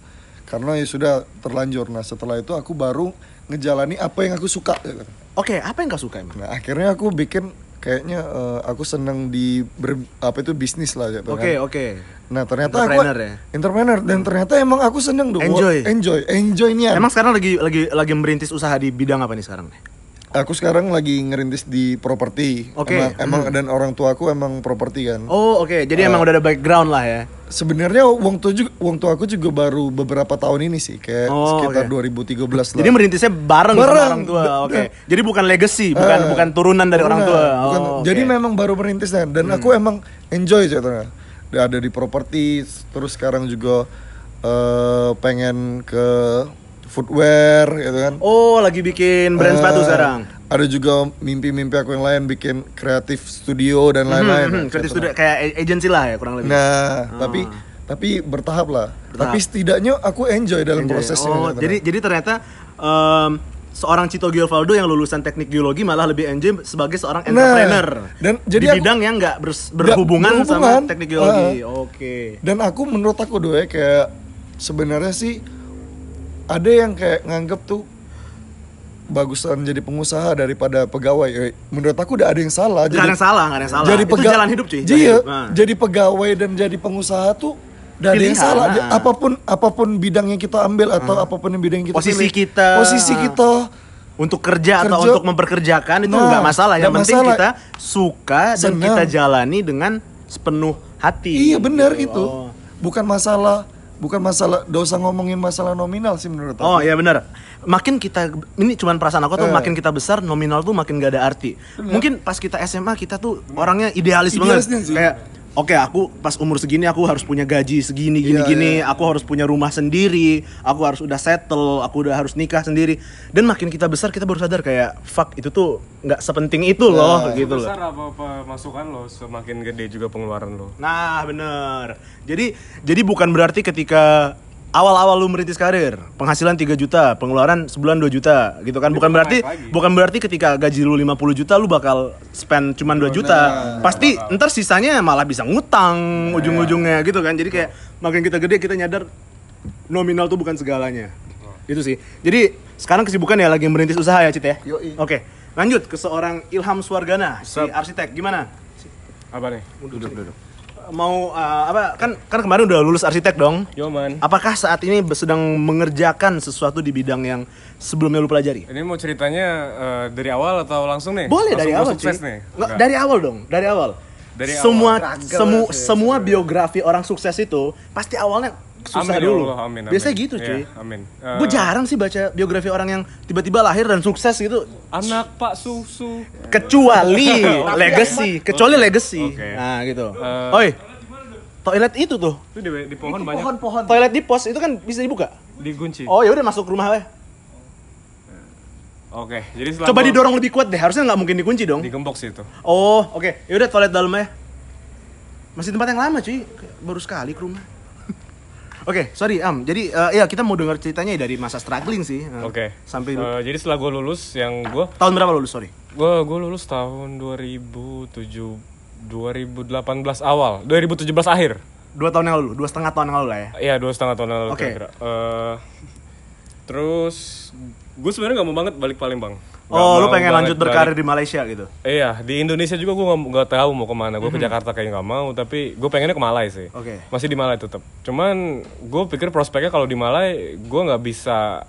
Karena ya sudah terlanjur. Nah setelah itu aku baru ngejalani apa yang aku suka. ya kan. Oke, apa yang kau suka emang? Nah akhirnya aku bikin kayaknya eh, aku seneng di ber- apa itu bisnis lah gitu Oke, kan. oke. Nah ternyata aku Entrepreneur ya? entrepreneur dan ternyata emang aku seneng dong. Enjoy. enjoy, enjoy nih. Emang sekarang lagi lagi lagi merintis usaha di bidang apa nih sekarang? Aku sekarang lagi ngerintis di properti. Oke. Emang, emang dan orang tua aku emang properti kan. Oh, oke. Jadi emang udah ada background lah ya. Sebenarnya uang tua juga uang tua aku juga baru beberapa tahun ini sih, kayak Oh, sekitar oke. 2013 lah. Jadi merintisnya bareng, sama Bareng. orang tua. Oke. Jadi bukan legacy, bukan Eh, bukan turunan dari orang tua. Bukan. Oh, Jadi oke. Hmm. memang baru merintis dan, dan aku emang enjoy. Udah ada di properti, terus sekarang juga eh, pengen ke footwear gitu kan. Oh, lagi bikin brand Eh, sepatu sekarang. Ada juga mimpi-mimpi aku yang lain bikin kreatif studio dan lain-lain. Hmm, kreatif studio kayak agency lah ya kurang lebih. Nah, tapi tapi bertahap lah. Tapi setidaknya aku enjoy dalam Enjoy. prosesnya. Oh, gitu. jadi jadi ternyata em, seorang Cito Giovando yang lulusan teknik geologi malah lebih enjoy sebagai seorang Nah, entrepreneur. dan jadi di aku- bidang yang nggak bers- berhubungan, berhubungan. sama teknik geologi. Ah. Oke. dan aku menurut aku doa kayak sebenarnya sih ada yang kayak nganggep tuh bagusan jadi pengusaha daripada pegawai. Eh, Menurut aku udah ada yang salah. Nggak ada yang salah, nggak ada yang salah. Jadi Itu jalan hidup cuy. jalan Iya, hidup. Nah. jadi pegawai dan jadi pengusaha tuh udah ada yang salah. nah. Jadi Apa pun apa pun bidang yang kita ambil atau apa pun yang bidang yang kita Posisi pilih, kita. posisi kita Untuk kerja, atau Kerja. untuk memperkerjakan itu Nah, nggak masalah. Yang penting masalah. kita suka dan Senang. kita jalani dengan sepenuh hati. Iya benar Gitu. itu. Oh. Bukan masalah bukan masalah dosa ngomongin masalah nominal sih menurut aku. Oh iya benar. Makin kita ini cuman perasaan aku tuh Eh. makin kita besar nominal tuh makin gak ada arti. Mungkin pas kita SMA kita tuh orangnya idealis, Idealisnya banget. sih. Kayak oke aku pas umur segini aku harus punya gaji segini gini Iya, gini, iya. aku harus punya rumah sendiri, aku harus udah settle, aku udah harus nikah sendiri. Dan makin kita besar kita baru sadar kayak fuck itu tuh nggak sepenting itu loh gitu loh. besar apa apa masukan lo semakin gede juga pengeluaran lo Nah, bener. Jadi jadi bukan berarti ketika awal-awal lu merintis karir, penghasilan 3 juta, pengeluaran sebulan 2 juta, gitu kan. Bukan berarti bukan berarti ketika gaji lu 50 juta lu bakal spend cuman 2 juta. Pasti ntar sisanya malah bisa ngutang ujung-ujungnya gitu kan. Jadi kayak makin kita gede kita nyadar nominal tuh bukan segalanya. Itu sih. Jadi sekarang kesibukan ya lagi merintis usaha ya, Cit ya? Oke. Lanjut ke seorang Ilham Swargana, si arsitek. Gimana? Apa nih? Duduk duduk. Mau uh, apa? Kan kan kemarin udah lulus arsitek dong. Yo man. Apakah saat ini sedang mengerjakan sesuatu di bidang yang sebelumnya lu pelajari? Ini mau ceritanya eh, dari awal atau langsung nih? Boleh Langsung dari awal sukses nih. Nggak, dari awal dong, dari awal. Dari semua awal. semu, semua biografi orang sukses itu pasti awalnya susah Amin, ya dulu. Allah, amin, amin. Biasanya gitu cuy. Iya, amin. Eh, Gue jarang sih baca biografi orang yang tiba-tiba lahir dan sukses gitu. Anak Pak Susu. Kecuali legacy, kecuali legacy. Oke. Nah gitu. Eh, Oi, toilet itu tuh, Itu di, di pohon banyak. Pohon-pohon. toilet di pos itu kan bisa dibuka. Digunci. Oh ya udah masuk rumah weh. Oke, jadi setelah Coba didorong lebih kuat deh. Harusnya nggak mungkin dikunci dong. digembok sih itu. Oh, oke. Ya udah toilet dalamnya. Masih tempat yang lama, cuy. Baru sekali ke rumah. Oke, sorry Am. Jadi eh, ya kita mau dengar ceritanya dari masa struggling sih. Eh, Oke. Sampai Eh, jadi setelah gue lulus yang gue tahun berapa lulus? Sorry. gue gue lulus tahun 2007 2018 awal 2017 akhir Dua tahun yang lalu, dua setengah tahun yang lalu lah ya. Iya dua setengah tahun yang lalu Oke. kira-kira. Eh, terus gue sebenarnya nggak mau banget balik Palembang. Oh, lu pengen lanjut balik. berkarir di Malaysia gitu. Iya di Indonesia juga gue nggak tahu mau ke mana. Gue Mhm. ke Jakarta kayak nggak mau tapi gue pengennya ke Malai sih. Oke. Masih di Malai tetap. Cuman gue pikir prospeknya kalau di Malai gue nggak bisa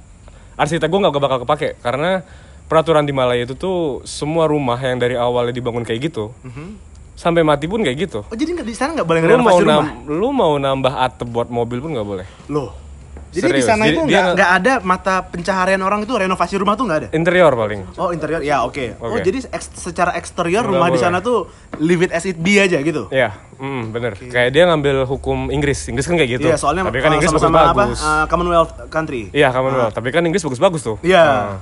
arsitek gue nggak bakal kepake karena peraturan di Malai itu tuh semua rumah yang dari awalnya dibangun kayak gitu sampai mati pun kayak gitu. Oh, jadi nggak di sana nggak boleh Lu mau rumah? lu mau nambah atap buat mobil pun nggak boleh. Loh. Jadi di Serius. sana Jadi itu nggak ada mata pencaharian orang itu renovasi rumah tuh nggak ada. Interior paling. Oh interior ya oke. Oh Oke. jadi eks- secara eksterior rumah di boleh. sana tuh leave it as it be aja gitu. Iya, mm, bener. Kayak dia ngambil hukum Inggris. Inggris kan kayak gitu. Iya soalnya tapi kan uh, Inggris sama-sama apa bagus-bagus. uh, Commonwealth country. Iya, Commonwealth. Tapi kan Inggris bagus-bagus tuh. Iya. Nah,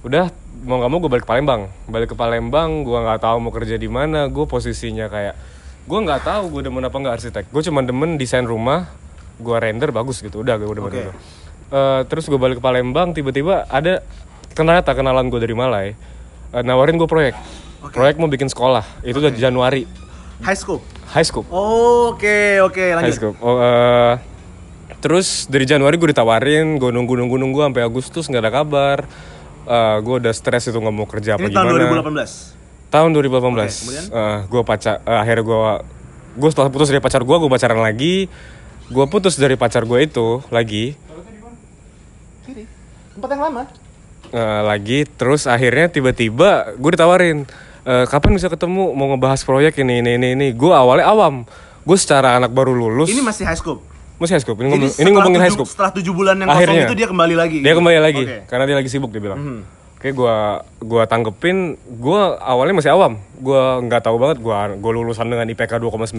udah mau nggak mau gue balik ke Palembang. Balik ke Palembang, gue nggak tahu mau kerja di mana. Gue posisinya kayak gue nggak tahu gue demen apa nggak arsitek. Gue cuma demen desain rumah. Gue render bagus gitu. Udah gue demen Oke. itu. Eh, terus gue balik ke Palembang, tiba-tiba ada ternyata kenalan gue dari Malai eh, nawarin gue proyek. Proyek mau bikin sekolah. Itu udah Januari. High school. High school. Oke oke High lanjut. school. Oh, eh, terus dari Januari gue ditawarin, gue nunggu nunggu nunggu sampai Agustus nggak ada kabar. Eh, gue udah stres itu nggak mau kerja apa Ini tahun gimana. 2018. Tahun 2018. kemudian? Eh, gue pacar, eh, akhirnya gue gue setelah putus dari pacar gue, gue pacaran lagi. Gue putus dari pacar gue itu lagi, Kiri. Tempat yang lama. eh, lagi. Terus akhirnya tiba-tiba gue ditawarin, "Eh, kapan bisa ketemu? Mau ngebahas proyek ini ini ini ini. Gue awalnya awam. Gue secara anak baru lulus. Ini masih high school. masih high school. Ini, Jadi ngomong- ini ngomongin high tujuh- school. Setelah tujuh bulan yang kosong Akhirnya. itu dia kembali lagi. Dia kembali lagi Oke. karena dia lagi sibuk dia bilang. Oke, gua gua tanggepin, gua awalnya masih awam. Gua nggak tahu banget gua gua lulusan dengan IPK 2,9.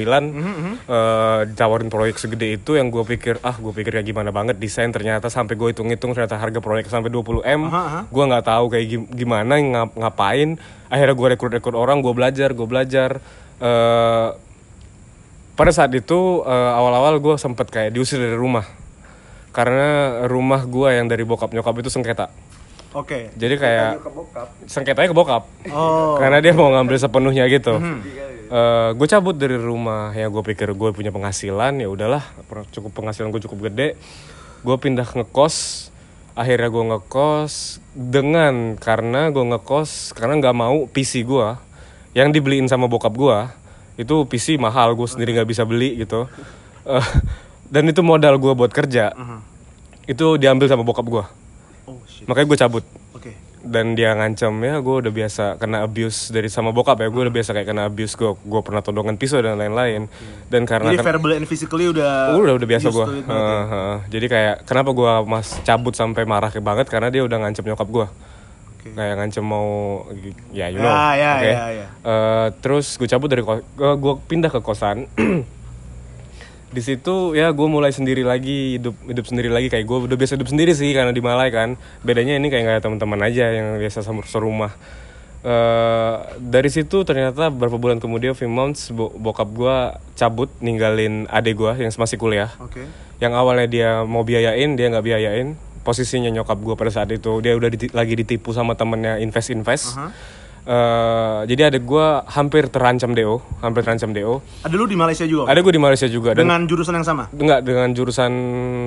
eh, ditawarin proyek segede itu yang gua pikir ah gua pikir ya gimana banget desain ternyata sampai gue hitung-hitung ternyata harga proyek sampai 20 m. Aha, aha. Gua nggak tahu kayak gim- gimana ngap- ngapain. Akhirnya gua rekrut-rekrut orang, gua belajar, gua belajar. Eh, pada saat itu eh, awal-awal gue sempet kayak diusir dari rumah karena rumah gue yang dari bokap nyokap itu sengketa Oke. jadi kayak sengketanya ke bokap. Oh. karena dia mau ngambil sepenuhnya gitu. Gue cabut dari rumah. Ya gue pikir gue punya penghasilan ya udahlah. Cukup penghasilan gue cukup gede. Gue pindah ngekos. Akhirnya gue ngekos dengan karena gue ngekos karena nggak mau PC gue yang dibeliin sama bokap gue itu PC mahal. Gue sendiri nggak bisa beli gitu. Eh, dan itu modal gue buat kerja. Itu diambil sama bokap gue shit. makanya gue cabut. Oke. dan dia ngancam ya gue udah biasa kena abuse dari sama bokap ya. Gue udah biasa kayak kena abuse gue gue pernah todongan pisau dan lain-lain. Dan karena Jadi verbal and physically udah udah udah biasa gue banget ya. jadi kayak kenapa gue mas cabut sampai marah kayak banget? Karena dia udah ngancam nyokap gue kayak ngancam mau ya you know. Ya, ya, oke? ya, ya. Eh, terus gue cabut dari kos gue pindah ke kosan di situ ya gue mulai sendiri lagi hidup hidup sendiri lagi. Kayak gue udah biasa hidup sendiri sih karena di Malai kan. Bedanya ini kayak nggak teman-teman aja yang biasa sama serumah. Eh, dari situ ternyata beberapa bulan kemudian few months bo- bokap gue cabut ninggalin adik gue yang masih kuliah. Oke. yang awalnya dia mau biayain dia nggak biayain. Posisinya nyokap gue pada saat itu dia udah diti- lagi ditipu sama temennya invest invest Eh, jadi adik gue hampir terancam do hampir terancam do Ada lu di Malaysia juga? ada gue di Malaysia juga dan Dengan jurusan yang sama? enggak dengan jurusan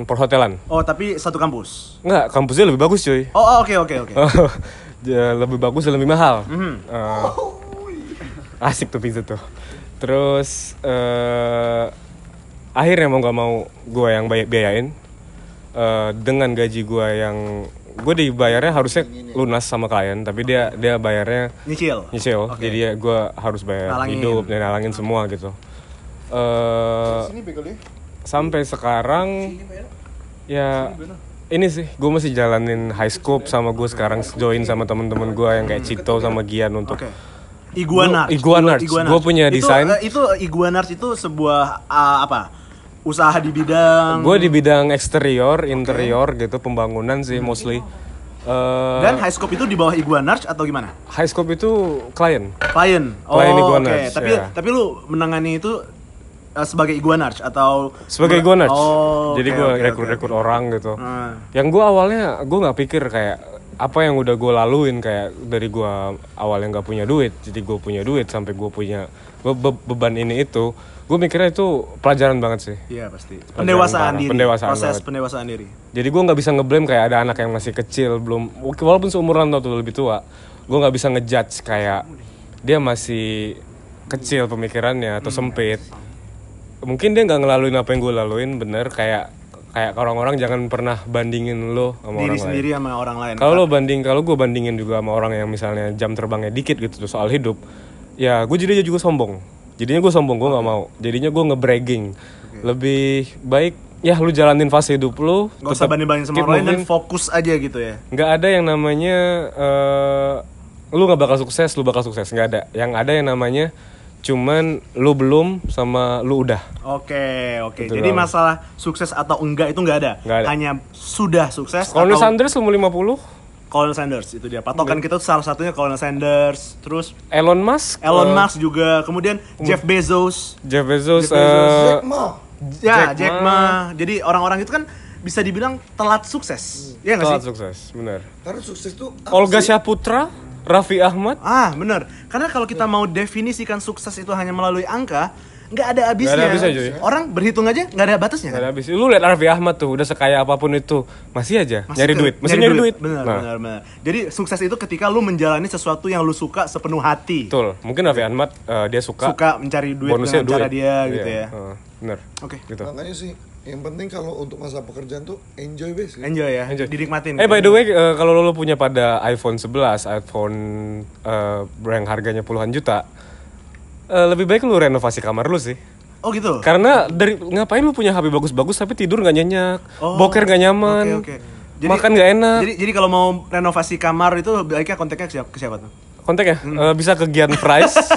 perhotelan Oh, tapi satu kampus. enggak kampusnya lebih bagus cuy Oh, oh, oke oke oke. ja- lebih bagus dan lebih mahal. Mhm. Eh, asik tuh pizza tuh. Terus eh akhirnya mau nggak mau gue yang biayain eh, dengan gaji gue yang gue dibayarnya harusnya lunas sama klien, tapi dia dia bayarnya Nyicil. nyicil. Jadi ya gue harus bayar Nalangin. hidup dan nalangin semua gitu. Eh sampai sekarang ya ini sih gue masih jalanin high scope sama gue sekarang join sama temen-temen gue yang kayak Cito sama Gian untuk Oke. Iguanarts. Iguanarts. Gua punya Itu, desain. eh, Itu, Iguanarts itu sebuah ah, apa? Usaha di bidang gue di bidang eksterior interior gitu pembangunan sih mostly Eh, dan high scope itu di bawah Iguanarts atau gimana? high scope itu klien Klien. Oh, Klien oke. Iguanarts, Tapi ya. tapi lu menangani itu eh, sebagai Iguanarts atau sebagai gue Oh, jadi oke, gue oke, rekrut oke, rekrut orang gitu Ah. yang gue awalnya gue nggak pikir kayak apa yang udah gue laluin kayak dari gue awalnya nggak punya duit jadi gue punya duit sampai gue punya be- beban ini itu gue mikirnya itu pelajaran banget sih Iya pasti. Pendewasaan parah, diri. pendewasaan Proses banget. pendewasaan diri. jadi gue nggak bisa ngeblame kayak ada anak yang masih kecil belum walaupun seumuran atau lebih tua gue nggak bisa ngejudge kayak dia masih kecil pemikirannya atau sempit mungkin dia nggak ngelaluin apa yang gue laluin bener kayak kayak orang-orang jangan pernah bandingin lo sama Diri orang sendiri lain sama orang lain. kalau lo banding kalau gue bandingin juga sama orang yang misalnya jam terbangnya dikit gitu soal hidup ya gue jadinya juga sombong jadinya gue sombong gue nggak mau. Jadinya gue nge-bragging. Lebih baik ya lu jalanin fase hidup lu Gak usah tetap banding-banding sama orang lain dan fokus aja gitu ya. nggak ada yang namanya eh, lu nggak bakal sukses lu bakal sukses. Nggak ada. Yang ada yang namanya cuman lu belum sama lu udah. Oke, oke. Gitu Jadi masalah sukses atau enggak itu enggak ada. Nggak ada. Hanya sudah sukses Colonel atau Sanders umur 50 Colonel Sanders itu dia. Patokan kita tuh salah satunya Colonel Sanders, terus Elon Musk Elon eh, Musk juga, kemudian Jeff Bezos. Jeff Bezos, Jeff Bezos, eh, Jack Ma. Ya, Jack Jack Ma. Ma. Jadi orang-orang itu kan bisa dibilang telat sukses. Iya nggak sih? telat sukses bener Karena sukses tuh Olga sih? Syaputra Raffi Ahmad Ah, bener. Karena kalau kita mau definisikan sukses itu hanya melalui angka, nggak ada habisnya. Nggak ada habisnya, Joy. Orang berhitung aja nggak ada batasnya. Nggak ada habis. Lu lihat Raffi Ahmad tuh udah sekaya apa pun itu masih aja Masih nyari ke- duit, masih nyari, duit. Benar, Nah, benar, benar. Jadi sukses itu ketika lu menjalani sesuatu yang lu suka sepenuh hati. Betul. Mungkin Raffi Ahmad eh, dia suka, Suka mencari duit bonusnya dengan cara duit. dia gitu Iya, ya. eh, bener. Oke. Gitu. Makanya sih yang penting kalau untuk masa pekerjaan tuh enjoy bes. Enjoy ya, Enjoy. dinikmatin. Eh by the way, eh, kalau lo punya pada iPhone 11, iPhone eh, yang harganya puluhan juta, eh, lebih baik lu renovasi kamar lu sih. Oh gitu. Karena dari ngapain lu punya HP bagus-bagus tapi tidur nggak nyenyak, Oh, boker nggak nyaman, Oke, oke. Jadi- makan nggak enak. Jadi jadi kalau mau renovasi kamar itu baiknya kontaknya ke siapa, ke siapa tuh? Kontak ya, Eh, bisa ke Gian Price.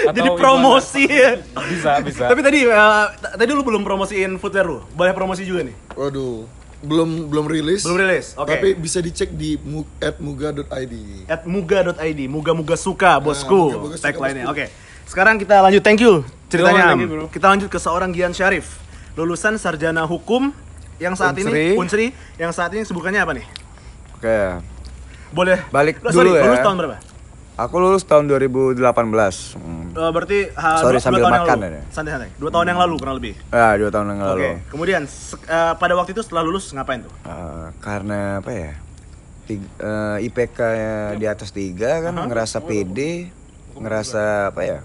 atau Jadi promosi. Bisa, bisa. Tapi tadi eh, t- tadi lu belum promosiin footwear lu. Boleh promosi juga nih. Waduh, belum belum rilis. Belum rilis. Oke. Tapi bisa dicek di mu- @muga.id. at muga.id muga-muga suka bosku muga-muga suka, tagline-nya oke sekarang kita lanjut thank you ceritanya thank you, kita lanjut ke seorang Gian Syarif lulusan sarjana hukum yang saat ini Unsri. Unsri yang saat ini sebutannya apa nih Oke. boleh Balik Oh, sorry, dulu ya. lulus tahun berapa Aku lulus tahun 2018. Hmm. Eh, berarti ha, Sorry, dua, sambil dua tahun makan yang lalu. ya. santai-santai dua tahun yang lalu kurang lebih Ah, dua tahun yang oke lalu. kemudian se- eh, pada waktu itu setelah lulus ngapain tuh Eh, karena apa ya? Tig- eh, IPK -nya di atas tiga kan ngerasa pede, ngerasa apa ya?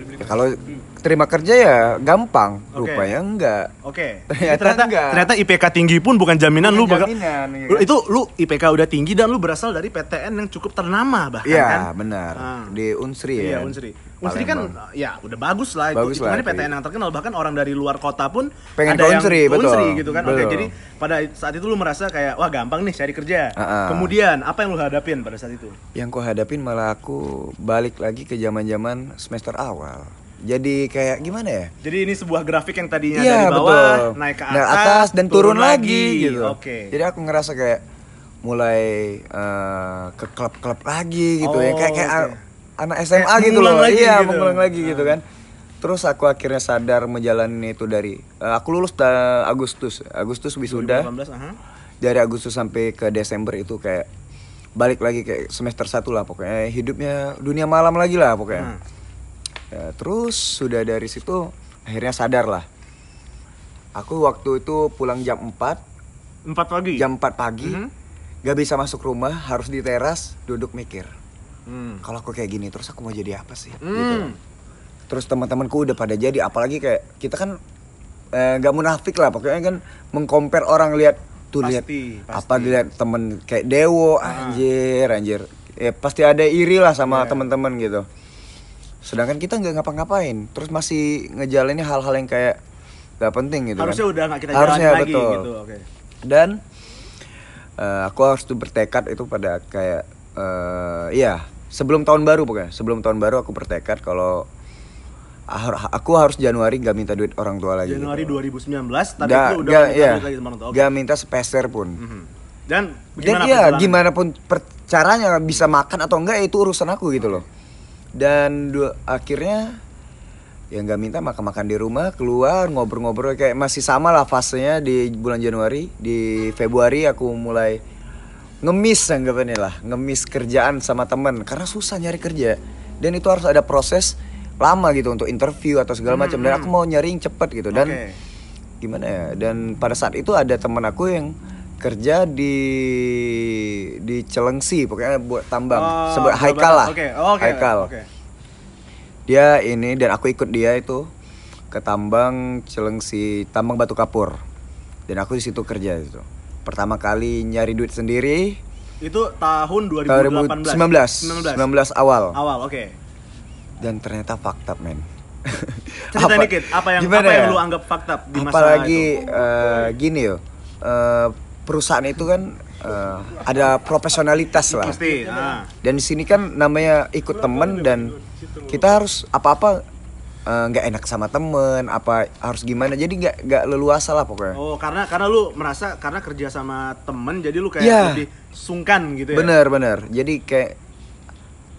Ya, kalau terima kerja ya gampang, Oke. rupanya enggak. Oke. Ternyata ternyata enggak. ternyata IPK tinggi pun bukan jaminan lu bakal jaminan, iya kan? itu lu IPK udah tinggi dan lu berasal dari PTN yang cukup ternama bahkan Iya, kan. benar. Ah. Di Unsri Iya, ya. Unsri kan ya udah bagus lah Bagus itu. lah, Hitungannya PTN iya. yang terkenal bahkan orang dari luar kota pun Pengen ada ke yang ke betul. Gitu kan. Oke, jadi pada saat itu lu merasa kayak wah gampang nih cari kerja. Ah, ah. Kemudian apa yang lu hadapin pada saat itu? Yang ku hadapin malah aku balik lagi ke zaman-zaman semester awal. Jadi kayak gimana ya? Jadi ini sebuah grafik yang tadinya Iya dari bawah betul. naik ke atas, Naik atas dan turun, lagi, gitu. Oke. Jadi aku ngerasa kayak mulai eh, ke klub-klub lagi gitu ya Oh, kayak kayak oke. Anak SMA Kayak gitu loh. lagi iya, gitu. mengulang lagi gitu kan. Terus aku akhirnya sadar menjalani itu dari eh, aku lulus da- Agustus. Agustus wisuda. 2018, aha. Dari Agustus sampai ke Desember itu kayak balik lagi kayak semester satu lah pokoknya hidupnya dunia malam lagi lah pokoknya. Hmm. Ya, terus sudah dari situ akhirnya sadar lah. Aku waktu itu pulang jam 4, Empat pagi. jam 4 pagi. Mhm. gak bisa masuk rumah harus di teras duduk mikir Hmm. kalau aku kayak gini terus aku mau jadi apa sih? Gitu terus teman-temanku udah pada jadi apalagi kayak kita kan eh, nggak munafik lah. Pokoknya kan mengcompare orang lihat tuh lihat apa dilihat temen kayak Dewo anjir anjir. Ya pasti ada iri lah sama teman-teman gitu. Sedangkan kita nggak ngapa-ngapain. Terus masih ngejalanin hal-hal yang kayak nggak penting gitu Harusnya kan. udah nggak kita Harusnya, lagi betul. gitu. Oke. dan eh, aku harus tuh bertekad itu pada kayak eh iya sebelum tahun baru pokoknya sebelum tahun baru aku bertekad kalau aku harus Januari gak minta duit orang tua lagi Januari gitu. 2019 tapi lu udah nggak, minta iya. duit lagi sama orang tua. Gak minta sepeser pun Mhm. Dan dan gimana iya perjalanan? gimana pun per- caranya bisa makan atau enggak itu urusan aku gitu loh dan dua, akhirnya ya nggak minta makan makan di rumah keluar ngobrol-ngobrol kayak masih sama lah fasenya di bulan Januari di Februari aku mulai ngemis anggapannya lah. Ngemis kerjaan sama temen. Karena susah nyari kerja. Dan itu harus ada proses lama gitu untuk interview atau segala macam. Dan aku mau nyari yang cepet gitu. Dan Oke. gimana ya dan pada saat itu ada teman aku yang kerja di di Celengsi pokoknya buat tambang. Oh, sebut Haikal lah. Oke, oke. Haikal. Oke. dia ini dan aku ikut dia itu ke tambang Celengsi tambang batu kapur. Dan aku di situ kerja itu pertama kali nyari duit sendiri Itu tahun 2018. 2019 19 awal Awal, oke. dan ternyata fakta men Cerita Apa- dikit, apa yang gimana apa yang ya? lu anggap fakta di masa apalagi itu? eh, gini yo eh, perusahaan itu kan eh, ada profesionalitas lah Pasti. Nah. dan di sini kan namanya ikut temen dan kita harus apa-apa eh, nggak enak sama temen apa harus gimana jadi nggak nggak leluasa lah pokoknya Oh, karena karena lu merasa karena kerja sama temen jadi lu kayak Iya. lebih sungkan gitu ya. bener bener jadi kayak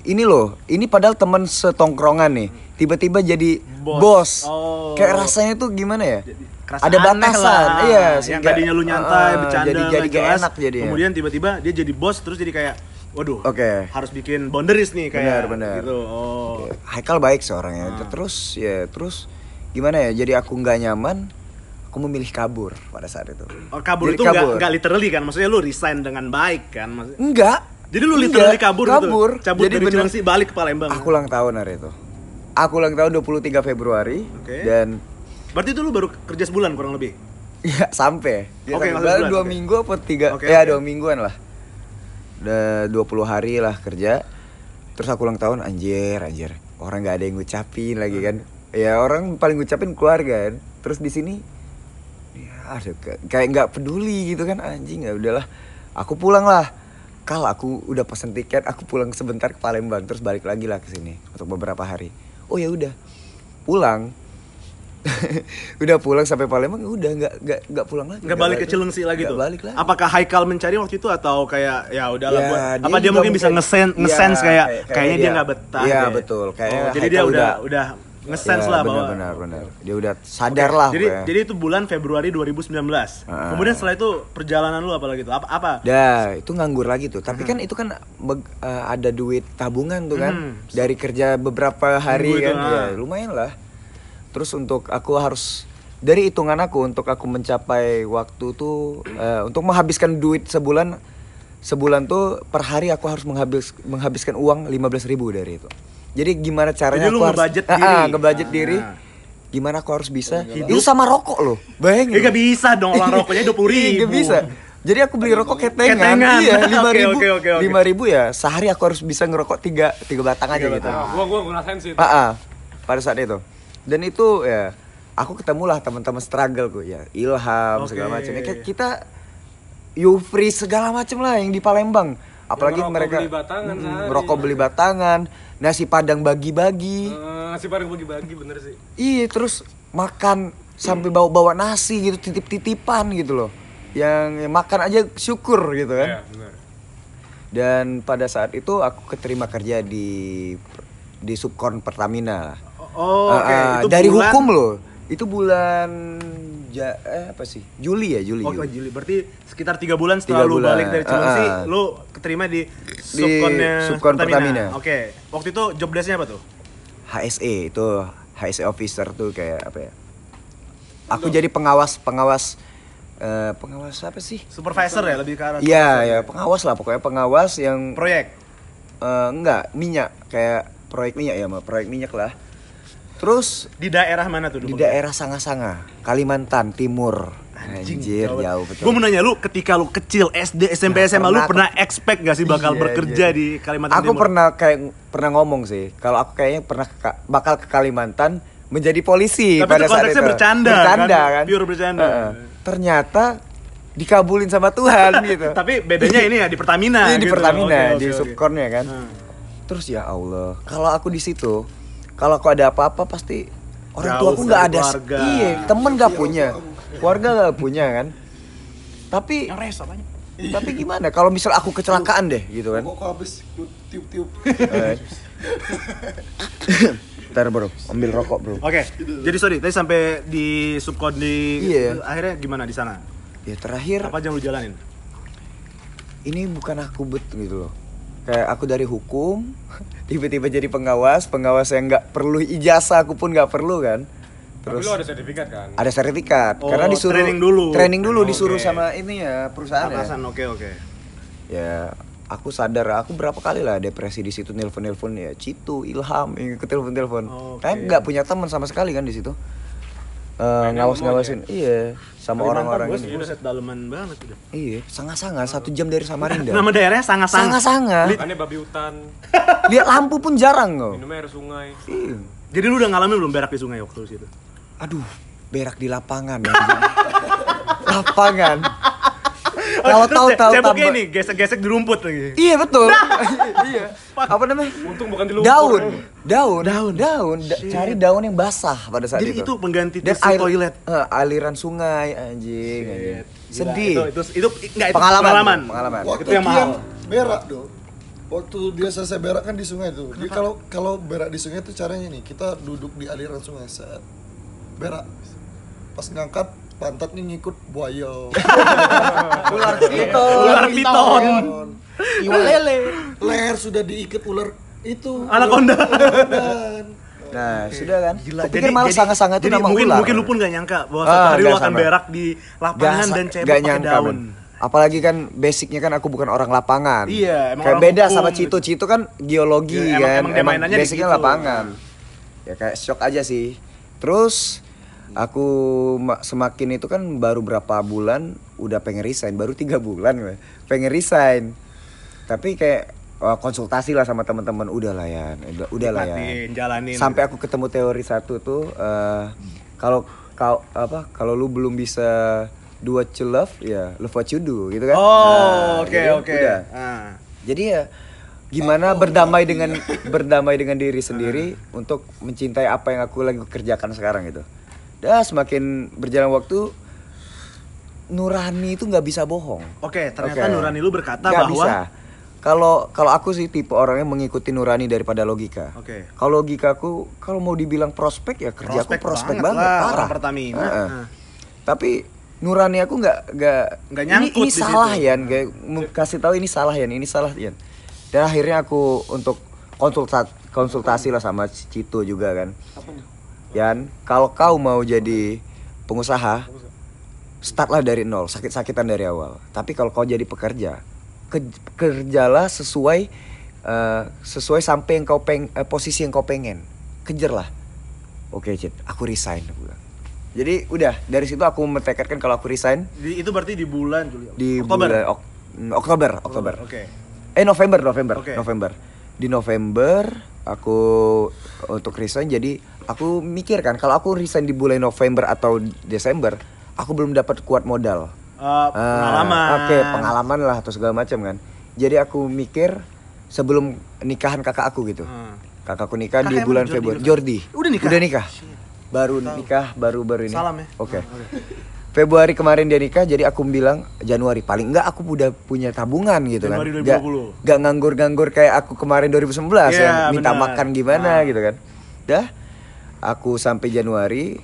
ini loh ini padahal temen setongkrongan nih tiba-tiba jadi Bos. bos, Oh. kayak rasanya tuh gimana ya Kerasa ada batasan lah. iya yang tadinya lu nyantai Ah, bercanda jadi jadi gak enak jadi kemudian tiba-tiba dia jadi bos terus jadi kayak waduh Oke. harus bikin boundaries nih kayak Benar, benar. gitu oh Haikal baik seorangnya Ah. terus ya terus gimana ya jadi aku nggak nyaman aku memilih kabur pada saat itu Oh, kabur Jadi itu kabur. nggak literally kan maksudnya lu resign dengan baik kan maksudnya enggak jadi lu Enggak, literally kabur, kabur. gitu cabut jadi dari bener- Cilengsi balik ke Palembang aku ulang tahun hari itu aku ulang tahun 23 Februari Oke. dan berarti itu lu baru kerja sebulan kurang lebih ya sampai ya, Oke, Baru sebulan, dua oke. minggu apa tiga Oke, ya oke. dua mingguan lah 20 hari lah kerja. Terus aku ulang tahun anjir anjir. Orang nggak ada yang ngucapin lagi kan. Ya orang paling ngucapin keluarga kan. Terus di sini ya aduh kayak- nggak peduli gitu kan. Anjing ya udahlah aku pulang lah. Kalau aku udah pesen tiket aku pulang sebentar ke Palembang terus balik lagi lah ke sini untuk beberapa hari. Oh ya udah. Pulang udah pulang sampai Palembang udah nggak nggak nggak pulang lagi nggak balik ke Cilengsi lagi tuh balik lagi apakah Haikal mencari waktu itu atau kayak ya udahlah Ya, buat dia apa dia mungkin bisa ngesen Iya, ngesense kayak kayak- kayaknya dia nggak betah iya, deh. betul. Kayaknya oh, jadi dia udah udah- ngesense Ya, lah benar, bahwa benar benar dia udah sadar lah jadi pokoknya. jadi itu bulan Februari 2019 Ah. kemudian setelah itu perjalanan lu apa lagi tuh apa apa Dah, itu nganggur lagi tuh. Tapi kan itu kan beg- eh, ada duit tabungan tuh kan Hmm. dari kerja beberapa hari Minggu itu, kan. ah. Ya, lumayan lah. Terus untuk aku harus dari hitungan aku untuk aku mencapai waktu tuh eh, untuk menghabiskan duit sebulan sebulan tuh per hari aku harus menghabis menghabiskan uang 15.000 ribu dari itu. Jadi gimana caranya Jadi lu aku harus ngebudget Ah, ah, diri. ngebudget Ah. diri. Gimana aku harus bisa? Itu sama rokok loh. Bayangin. ya gak bisa dong orang rokoknya dua puluh Iya, ribu nggak bisa. Jadi aku beli rokok ketengan, Ketengan. iya lima ribu, oke, oke, oke. lima ribu ya sehari aku harus bisa ngerokok tiga tiga batang aja gitu. Nah, gua gua ngerasain sih. Ah, ah, pada saat itu. Dan itu ya aku ketemulah teman-teman struggle gue ya Ilham Oke. segala macam. Ya, kayak kita you free segala macam lah yang di Palembang. Apalagi mereka beli batangan sehari. ngerokok beli batangan, nasi padang bagi-bagi. Eh, nasi padang bagi-bagi bener sih. Iya terus makan sampai bawa-bawa nasi gitu titip-titipan gitu loh. Yang ya, makan aja syukur gitu kan. Iya, bener. Dan pada saat itu aku keterima kerja di di Subkon Pertamina. Oh oke Ah, ah, itu dari bulan- hukum loh. Itu bulan ja, eh, apa sih? Juli ya, Juli. Oh, Juli. Juli. Berarti sekitar tiga bulan setelah Tiga lu bulan. balik dari Cilengsi, Ah, ah. lu keterima di subkonnya Subkon Pertamina. Oke. Waktu itu job desk-nya apa tuh? HSE itu HSE officer tuh kayak apa ya? Aku jadi pengawas pengawas eh, pengawas apa sih? Supervisor ya lebih ke arah Iya, ya pengawas lah pokoknya pengawas yang proyek. eh, enggak minyak kayak proyek minyak ya, proyek minyak lah. Terus Di daerah mana tuh? di daerah Sanga-Sanga, Kalimantan Timur. Anjir, jauh betul. Gue mau nanya lu ketika lu kecil SD, SMP, SMA lu pernah expect gak sih bakal Iya, bekerja iya. di Kalimantan Aku Timur? pernah kayak pernah ngomong sih, kalau aku kayaknya pernah ke- bakal ke Kalimantan menjadi polisi Tapi pada itu saat itu. bercanda, bercanda kan? kan? Pure bercanda. Heeh. Ternyata dikabulin sama Tuhan gitu. Tapi bedanya ini ya di Pertamina. Iya, di gitu. Pertamina, Oke, di oke, oke. subkonnya kan. Hmm. Terus ya Allah, kalau aku di situ, kalau aku ada apa-apa pasti orang tua aku nggak ada, keluarga. iya temen nggak punya, keluarga nggak punya kan. Tapi Yang res apanya? tapi gimana kalau misal aku kecelakaan deh gitu kan? Kok habis lu tiup-tiup. Eh. Ntar bro, ambil rokok bro. Oke, jadi sorry, tadi sampai di subkon di Iya. akhirnya gimana di sana? Ya terakhir, Apa aja yang lu jalanin? ini bukan aku bet gitu loh. Kayak aku dari hukum, tiba-tiba jadi pengawas, pengawas yang nggak perlu ijazah, aku pun nggak perlu kan. Tapi Terus lu ada sertifikat kan? ada sertifikat Oh, karena disuruh training dulu. training dulu Oke. disuruh sama ini ya perusahaan ya. Atasan, oke oke. ya aku sadar aku berapa kali lah depresi di situ nelpon nelpon ya Citu Ilham yang ke telepon telepon Oke. kan nggak punya teman sama sekali kan di situ Eh, ngawas ngawasin iya sama orang-orang ini buset daleman banget udah. iya sangat sangat satu jam dari Samarinda Nama daerahnya sangat-sangat. sangat sangat Makannya babi hutan, lihat lampu pun jarang kok minumnya air sungai. Iya. Jadi lu udah ngalamin belum berak di sungai waktu situ? aduh berak di lapangan anjing. lapangan kalau tahu tahu Ceboknya tambah ini gesek-gesek di rumput lagi. iya betul iya apa namanya Untung bukan di lumpur. daun daun daun daun Da- cari daun yang basah pada saat Jadi itu itu pengganti dan tisu air toilet. eh, aliran sungai anjing, sedih Itu itu itu enggak itu pengalaman pengalaman. pengalaman Waktu Itu yang mahal. berak dong. Waktu dia selesai berak kan di sungai tuh. Dia kalau kalau berak di sungai tuh caranya nih, kita duduk di aliran sungai set. Berak. Pas ngangkat pantat nih ngikut buaya. ular piton Ular piton. Iwa lele. Leher sudah diikat ular itu. Anaconda. Nah sudah kan Gila. Kupikir malah sangat-sangat itu jadi nama mungkin ular mungkin lu pun gak nyangka bahwa Ah, hari lu akan sama. berak di lapangan sa- dan cebok pakai nyangka, daun. men. Apalagi kan basicnya kan aku bukan orang lapangan. Iya, emang Kayak orang beda hukum sama gitu. Cito. Cito kan geologi Iya, emang- kan. emang di basicnya situ. lapangan. Ya kayak shock aja sih. Terus aku ma- semakin itu kan baru berapa bulan udah pengen resign, baru tiga bulan gue. pengen resign. Tapi kayak oh, konsultasi lah sama teman-teman udah lah ya, udah, udah lah ya. Jalanin. Sampai aku ketemu teori satu tuh eh, kalau kau apa kalau lu belum bisa do what you love ya love what you do gitu kan Oh, Nah, oke oke. udah. Ah. jadi ya gimana berdamai dengan berdamai dengan diri sendiri untuk mencintai apa yang aku lagi kerjakan sekarang gitu dah semakin berjalan waktu nurani itu nggak bisa bohong Oke, ternyata Oke. Nurani lu berkata Nggak bahwa bisa kalau kalau aku sih tipe orang yang mengikuti nurani daripada logika Oke. kalau logikaku kalau mau dibilang prospek ya kerja aku prospek banget, lah, parah orang Pertamina. Heeh. Ah. tapi nurani aku nggak nggak Nggak ini, nyangkut ini di salah situ. ya kayak mau kasih tahu ini salah ya ini salah ya dan akhirnya aku untuk konsultasi konsultasi lah sama Cito juga kan Yan kalau kau mau jadi pengusaha startlah dari nol sakit-sakitan dari awal tapi kalau kau jadi pekerja ke- kerjalah sesuai eh, sesuai sampai yang kau peng eh, posisi yang kau pengen kejarlah oke Cit aku resign aku bilang. jadi udah dari situ aku memtekadkan kalau aku resign Di- itu berarti di bulan Juli. di Oktober. bulan Ok- mm, Oktober Oktober Oke. eh November November Oke. November di November aku untuk resign jadi aku mikir kan kalau aku resign di bulan November atau Desember aku belum dapat kuat modal Ah, pengalaman. Oke, pengalaman lah atau segala macam kan. Jadi aku mikir sebelum nikahan kakak aku gitu. Hmm. Kakakku nikah Kakak di bulan Jordi Februari. Jordi. Udah nikah? Udah nikah. Baru nikah, baru-baru ini. Salam ya. Oke. Februari kemarin dia nikah, jadi aku bilang Januari paling enggak aku udah punya tabungan gitu Januari kan. 2020. Gak nganggur-nganggur kayak aku kemarin 2019 Iya, yang minta benar. makan gimana Ah. gitu kan. Dah, aku sampai Januari,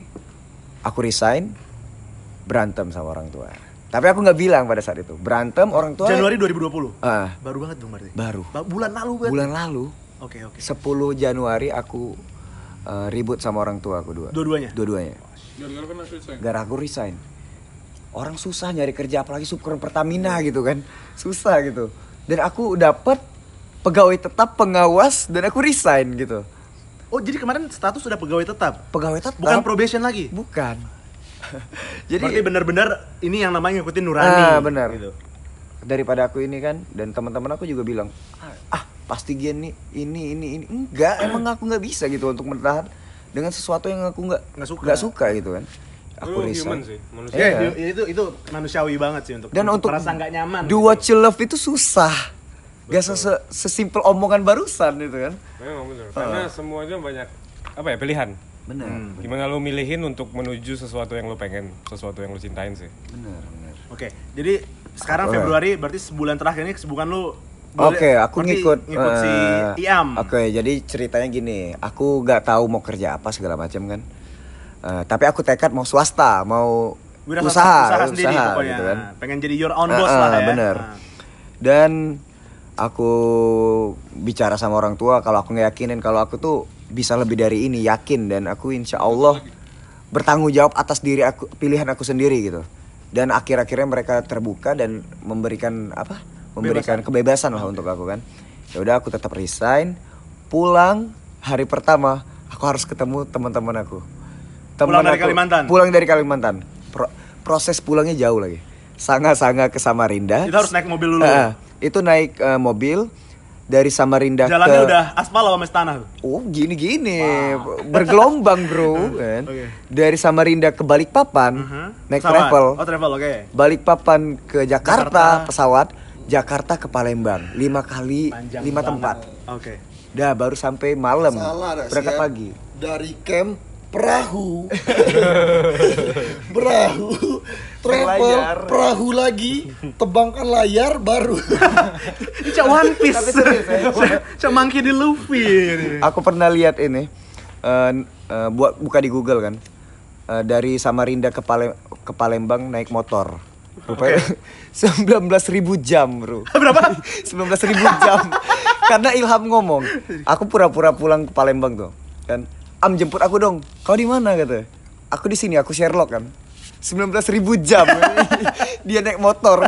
aku resign, berantem sama orang tua. Tapi aku nggak bilang pada saat itu berantem orang tua. Januari 2020. Ah, Baru banget dong berarti. baru. Ba- bulan lalu berarti. Bulan lalu, Oke, oke. 10 Januari aku eh, ribut sama orang tua aku dua. Dua-duanya. Dua-duanya. Gara-gara kan aku resign. Gara aku resign. orang susah nyari kerja apalagi subkon Pertamina gitu kan susah gitu dan aku dapat pegawai tetap pengawas dan aku resign gitu Oh, jadi kemarin status sudah pegawai tetap. pegawai tetap Bukan probation lagi. bukan Jadi jadi benar-benar ini yang namanya ngikutin nurani. Ah, benar. Gitu. daripada aku ini kan dan teman-teman aku juga bilang ah pasti Gian nih ini ini ini enggak emang aku nggak bisa gitu untuk bertahan dengan sesuatu yang aku nggak Nggak suka. nggak suka gitu kan aku Lu human sih, manusia. Ya, Iya. di- itu itu manusiawi banget sih untuk dan untuk merasa nggak nyaman. do what you love itu susah gak se- sesimpel omongan barusan itu kan Memang bener. Karena semuanya banyak apa ya pilihan. benar Gimana lu milihin untuk menuju sesuatu yang lu pengen, sesuatu yang lu cintain sih. benar benar Oke, jadi sekarang Oke. Februari berarti sebulan terakhir ini kesibukan lu Oke, aku berarti ngikut ngikut si eh, Iam. Oke, jadi ceritanya gini, aku nggak tahu mau kerja apa segala macam kan. Eh, tapi aku tekad mau swasta, mau Wira usaha, usaha sendiri usaha, pokoknya. gitu kan. Pengen jadi your own boss Ah, lah ah, ya. bener. Ah. Dan aku bicara sama orang tua kalau aku ngeyakinin kalau aku tuh bisa lebih dari ini, yakin dan aku insya Allah bertanggung jawab atas diri aku, pilihan aku sendiri gitu. Dan akhir-akhirnya mereka terbuka dan memberikan apa? Memberikan kebebasan lah untuk aku kan. Ya udah aku tetap resign, pulang hari pertama aku harus ketemu teman-teman aku. Pulang dari aku- Kalimantan? Pulang dari Kalimantan. Pro- proses pulangnya jauh lagi. Sangat-sangat ke Samarinda. Itu harus naik mobil dulu. Eh, itu naik eh, mobil dari Samarinda Jalannya ke udah aspal apa masih tanah tuh? Oh gini-gini bergelombang bro kan. Oke. Dari Samarinda ke Balikpapan Mhm. naik Pesawat. travel. Oh, travel, oke. Balikpapan ke Jakarta, Jakarta. pesawat. Jakarta ke Palembang lima kali Panjang lima banget. tempat. Oke. Dah baru sampai malam Salah berangkat pagi. Dari camp perahu perahu travel perahu lagi tebangkan layar baru Ini cak One Piece. Tapi serius, ya. Cak- Monkey di Luffy ini. Aku pernah lihat ini eh, eh, buat buka di Google kan. Eh, dari Samarinda ke Pale- ke Palembang naik motor. Rupanya 19.000 jam, Bro. Berapa? 19.000 jam. Karena Ilham ngomong, aku pura-pura pulang ke Palembang tuh. Kan, "Am jemput aku dong." Kau di mana kata? Aku di sini, aku Sherlock kan. 19.000 jam. Dia naik motor.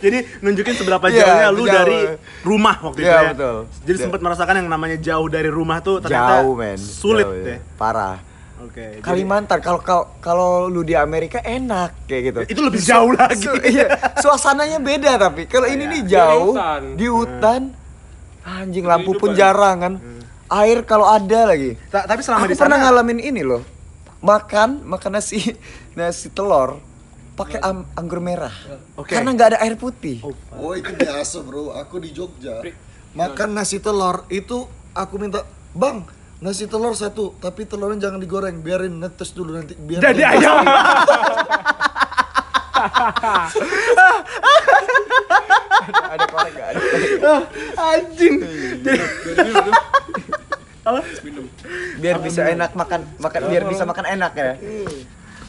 Jadi nunjukin seberapa Iya, jauhnya lu jauh. dari rumah waktu itu Iya, ya. betul. Jadi Iya. sempat merasakan yang namanya jauh dari rumah tuh ternyata Jauh, men. sulit Jauh, ya. Parah. Oke. jadi- Kalimantan kalau kalau kalau lu di Amerika enak kayak gitu. Itu lebih jauh lagi. Su- iya, suasananya beda tapi kalau ini nih Di jauh hutan. di hutan. Anjing lampu pun jarang kan. Air kalau ada lagi. Ta- tapi selama Aku di pernah sana ngalamin ini loh. Makan makan nasi nasi telur pakai am- anggur merah. Oke. Karena nggak ada air putih. oh itu biasa bro aku di Jogja makan nasi telur itu aku minta bang nasi telur satu tapi telurnya jangan digoreng biarin netes dulu nanti biar jadi ayam. ada korek nggak ada. Anjing. Jadi Biar bisa enak makan makan biar bisa makan enak ya.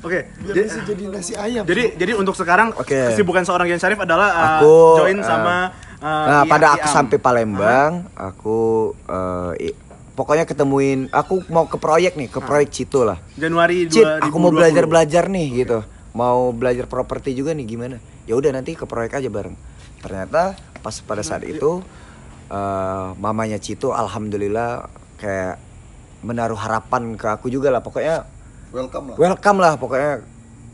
Oke. biar Jadi, bisa jadi nasi ayam jadi jadi untuk sekarang Oke. kesibukan seorang Gian Syarif adalah uh, Aku, join uh, sama uh, Nah, Iya pada aku Iam. sampai Palembang, aku eh, i- pokoknya ketemuin aku mau ke proyek nih, ke proyek Cito lah. Januari Cit, 2020. aku mau belajar-belajar nih gitu. Mau belajar properti juga nih gimana? Ya udah nanti ke proyek aja bareng. Ternyata pas pada saat itu eh, mamanya Cito alhamdulillah kayak menaruh harapan ke aku juga lah. Pokoknya welcome lah welcome lah pokoknya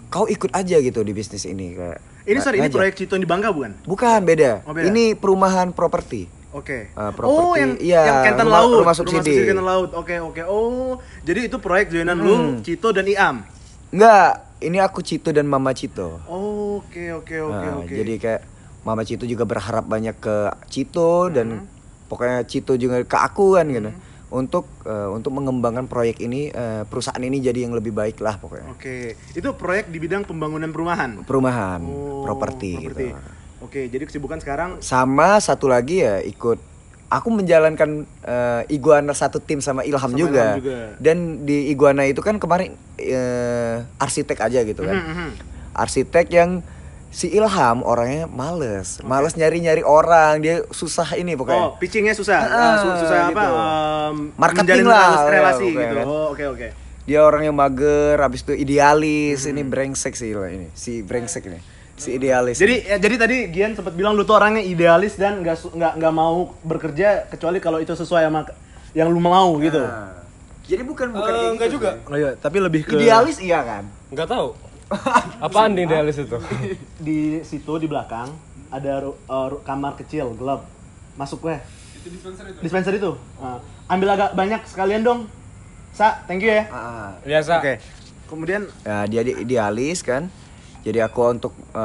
kau ikut aja gitu di bisnis ini kayak. Ini sorry, ini proyek Cito yang di Bangka bukan? Bukan beda. Oh, beda. Ini perumahan properti. Oke. Uh, oh, properti, yang iya, yang Kentan rumah- Laut. rumah subsidi. Laut. Oke, oke. Oh, jadi itu proyek joinan Hmm. lu, Cito dan Iam. Enggak, ini aku Cito dan Mama Cito. Oke, oke, oke, Nah, oke. Jadi kayak Mama Cito juga berharap banyak ke Cito dan pokoknya Cito juga ke aku kan gitu. Untuk eh, untuk mengembangkan proyek ini eh, perusahaan ini jadi yang lebih baik lah pokoknya. Oke, itu proyek di bidang pembangunan perumahan. Perumahan, Oh, properti gitu. Oke, jadi kesibukan sekarang Sama satu lagi ya ikut aku menjalankan eh, Iguana satu tim sama Ilham Sama juga. Ilham juga. Dan di Iguana itu kan kemarin eh, arsitek aja gitu kan. Mhm, mhm. arsitek yang si Ilham orangnya males, males nyari-nyari orang, dia susah ini Oh, pokoknya. pitchingnya susah. Ah, Su- susah apa? gitu. em, Marketing menjalin lah, relasi ya, gitu. pokoknya. Oh, oke, oke. dia orang yang mager habis itu idealis ini brengsek sih lah ini si brengsek ini si idealis Jadi ya, jadi tadi Gian sempat bilang lu tuh orangnya idealis dan nggak nggak nggak mau bekerja kecuali kalau itu sesuai sama yang lu mau gitu. Nah, jadi bukan bukan Eh, kayak enggak gitu, juga. Oh iya, tapi lebih ke idealis iya kan Nggak tahu. Apaan nih idealis itu? di situ di belakang ada ru- uh, ru- kamar kecil gelap. Masuk weh. Dispenser itu. Nah, ambil agak banyak sekalian dong. Sa, thank you ya. Ah, Biasa. Oke. Kemudian ya dia di- idealis kan jadi aku untuk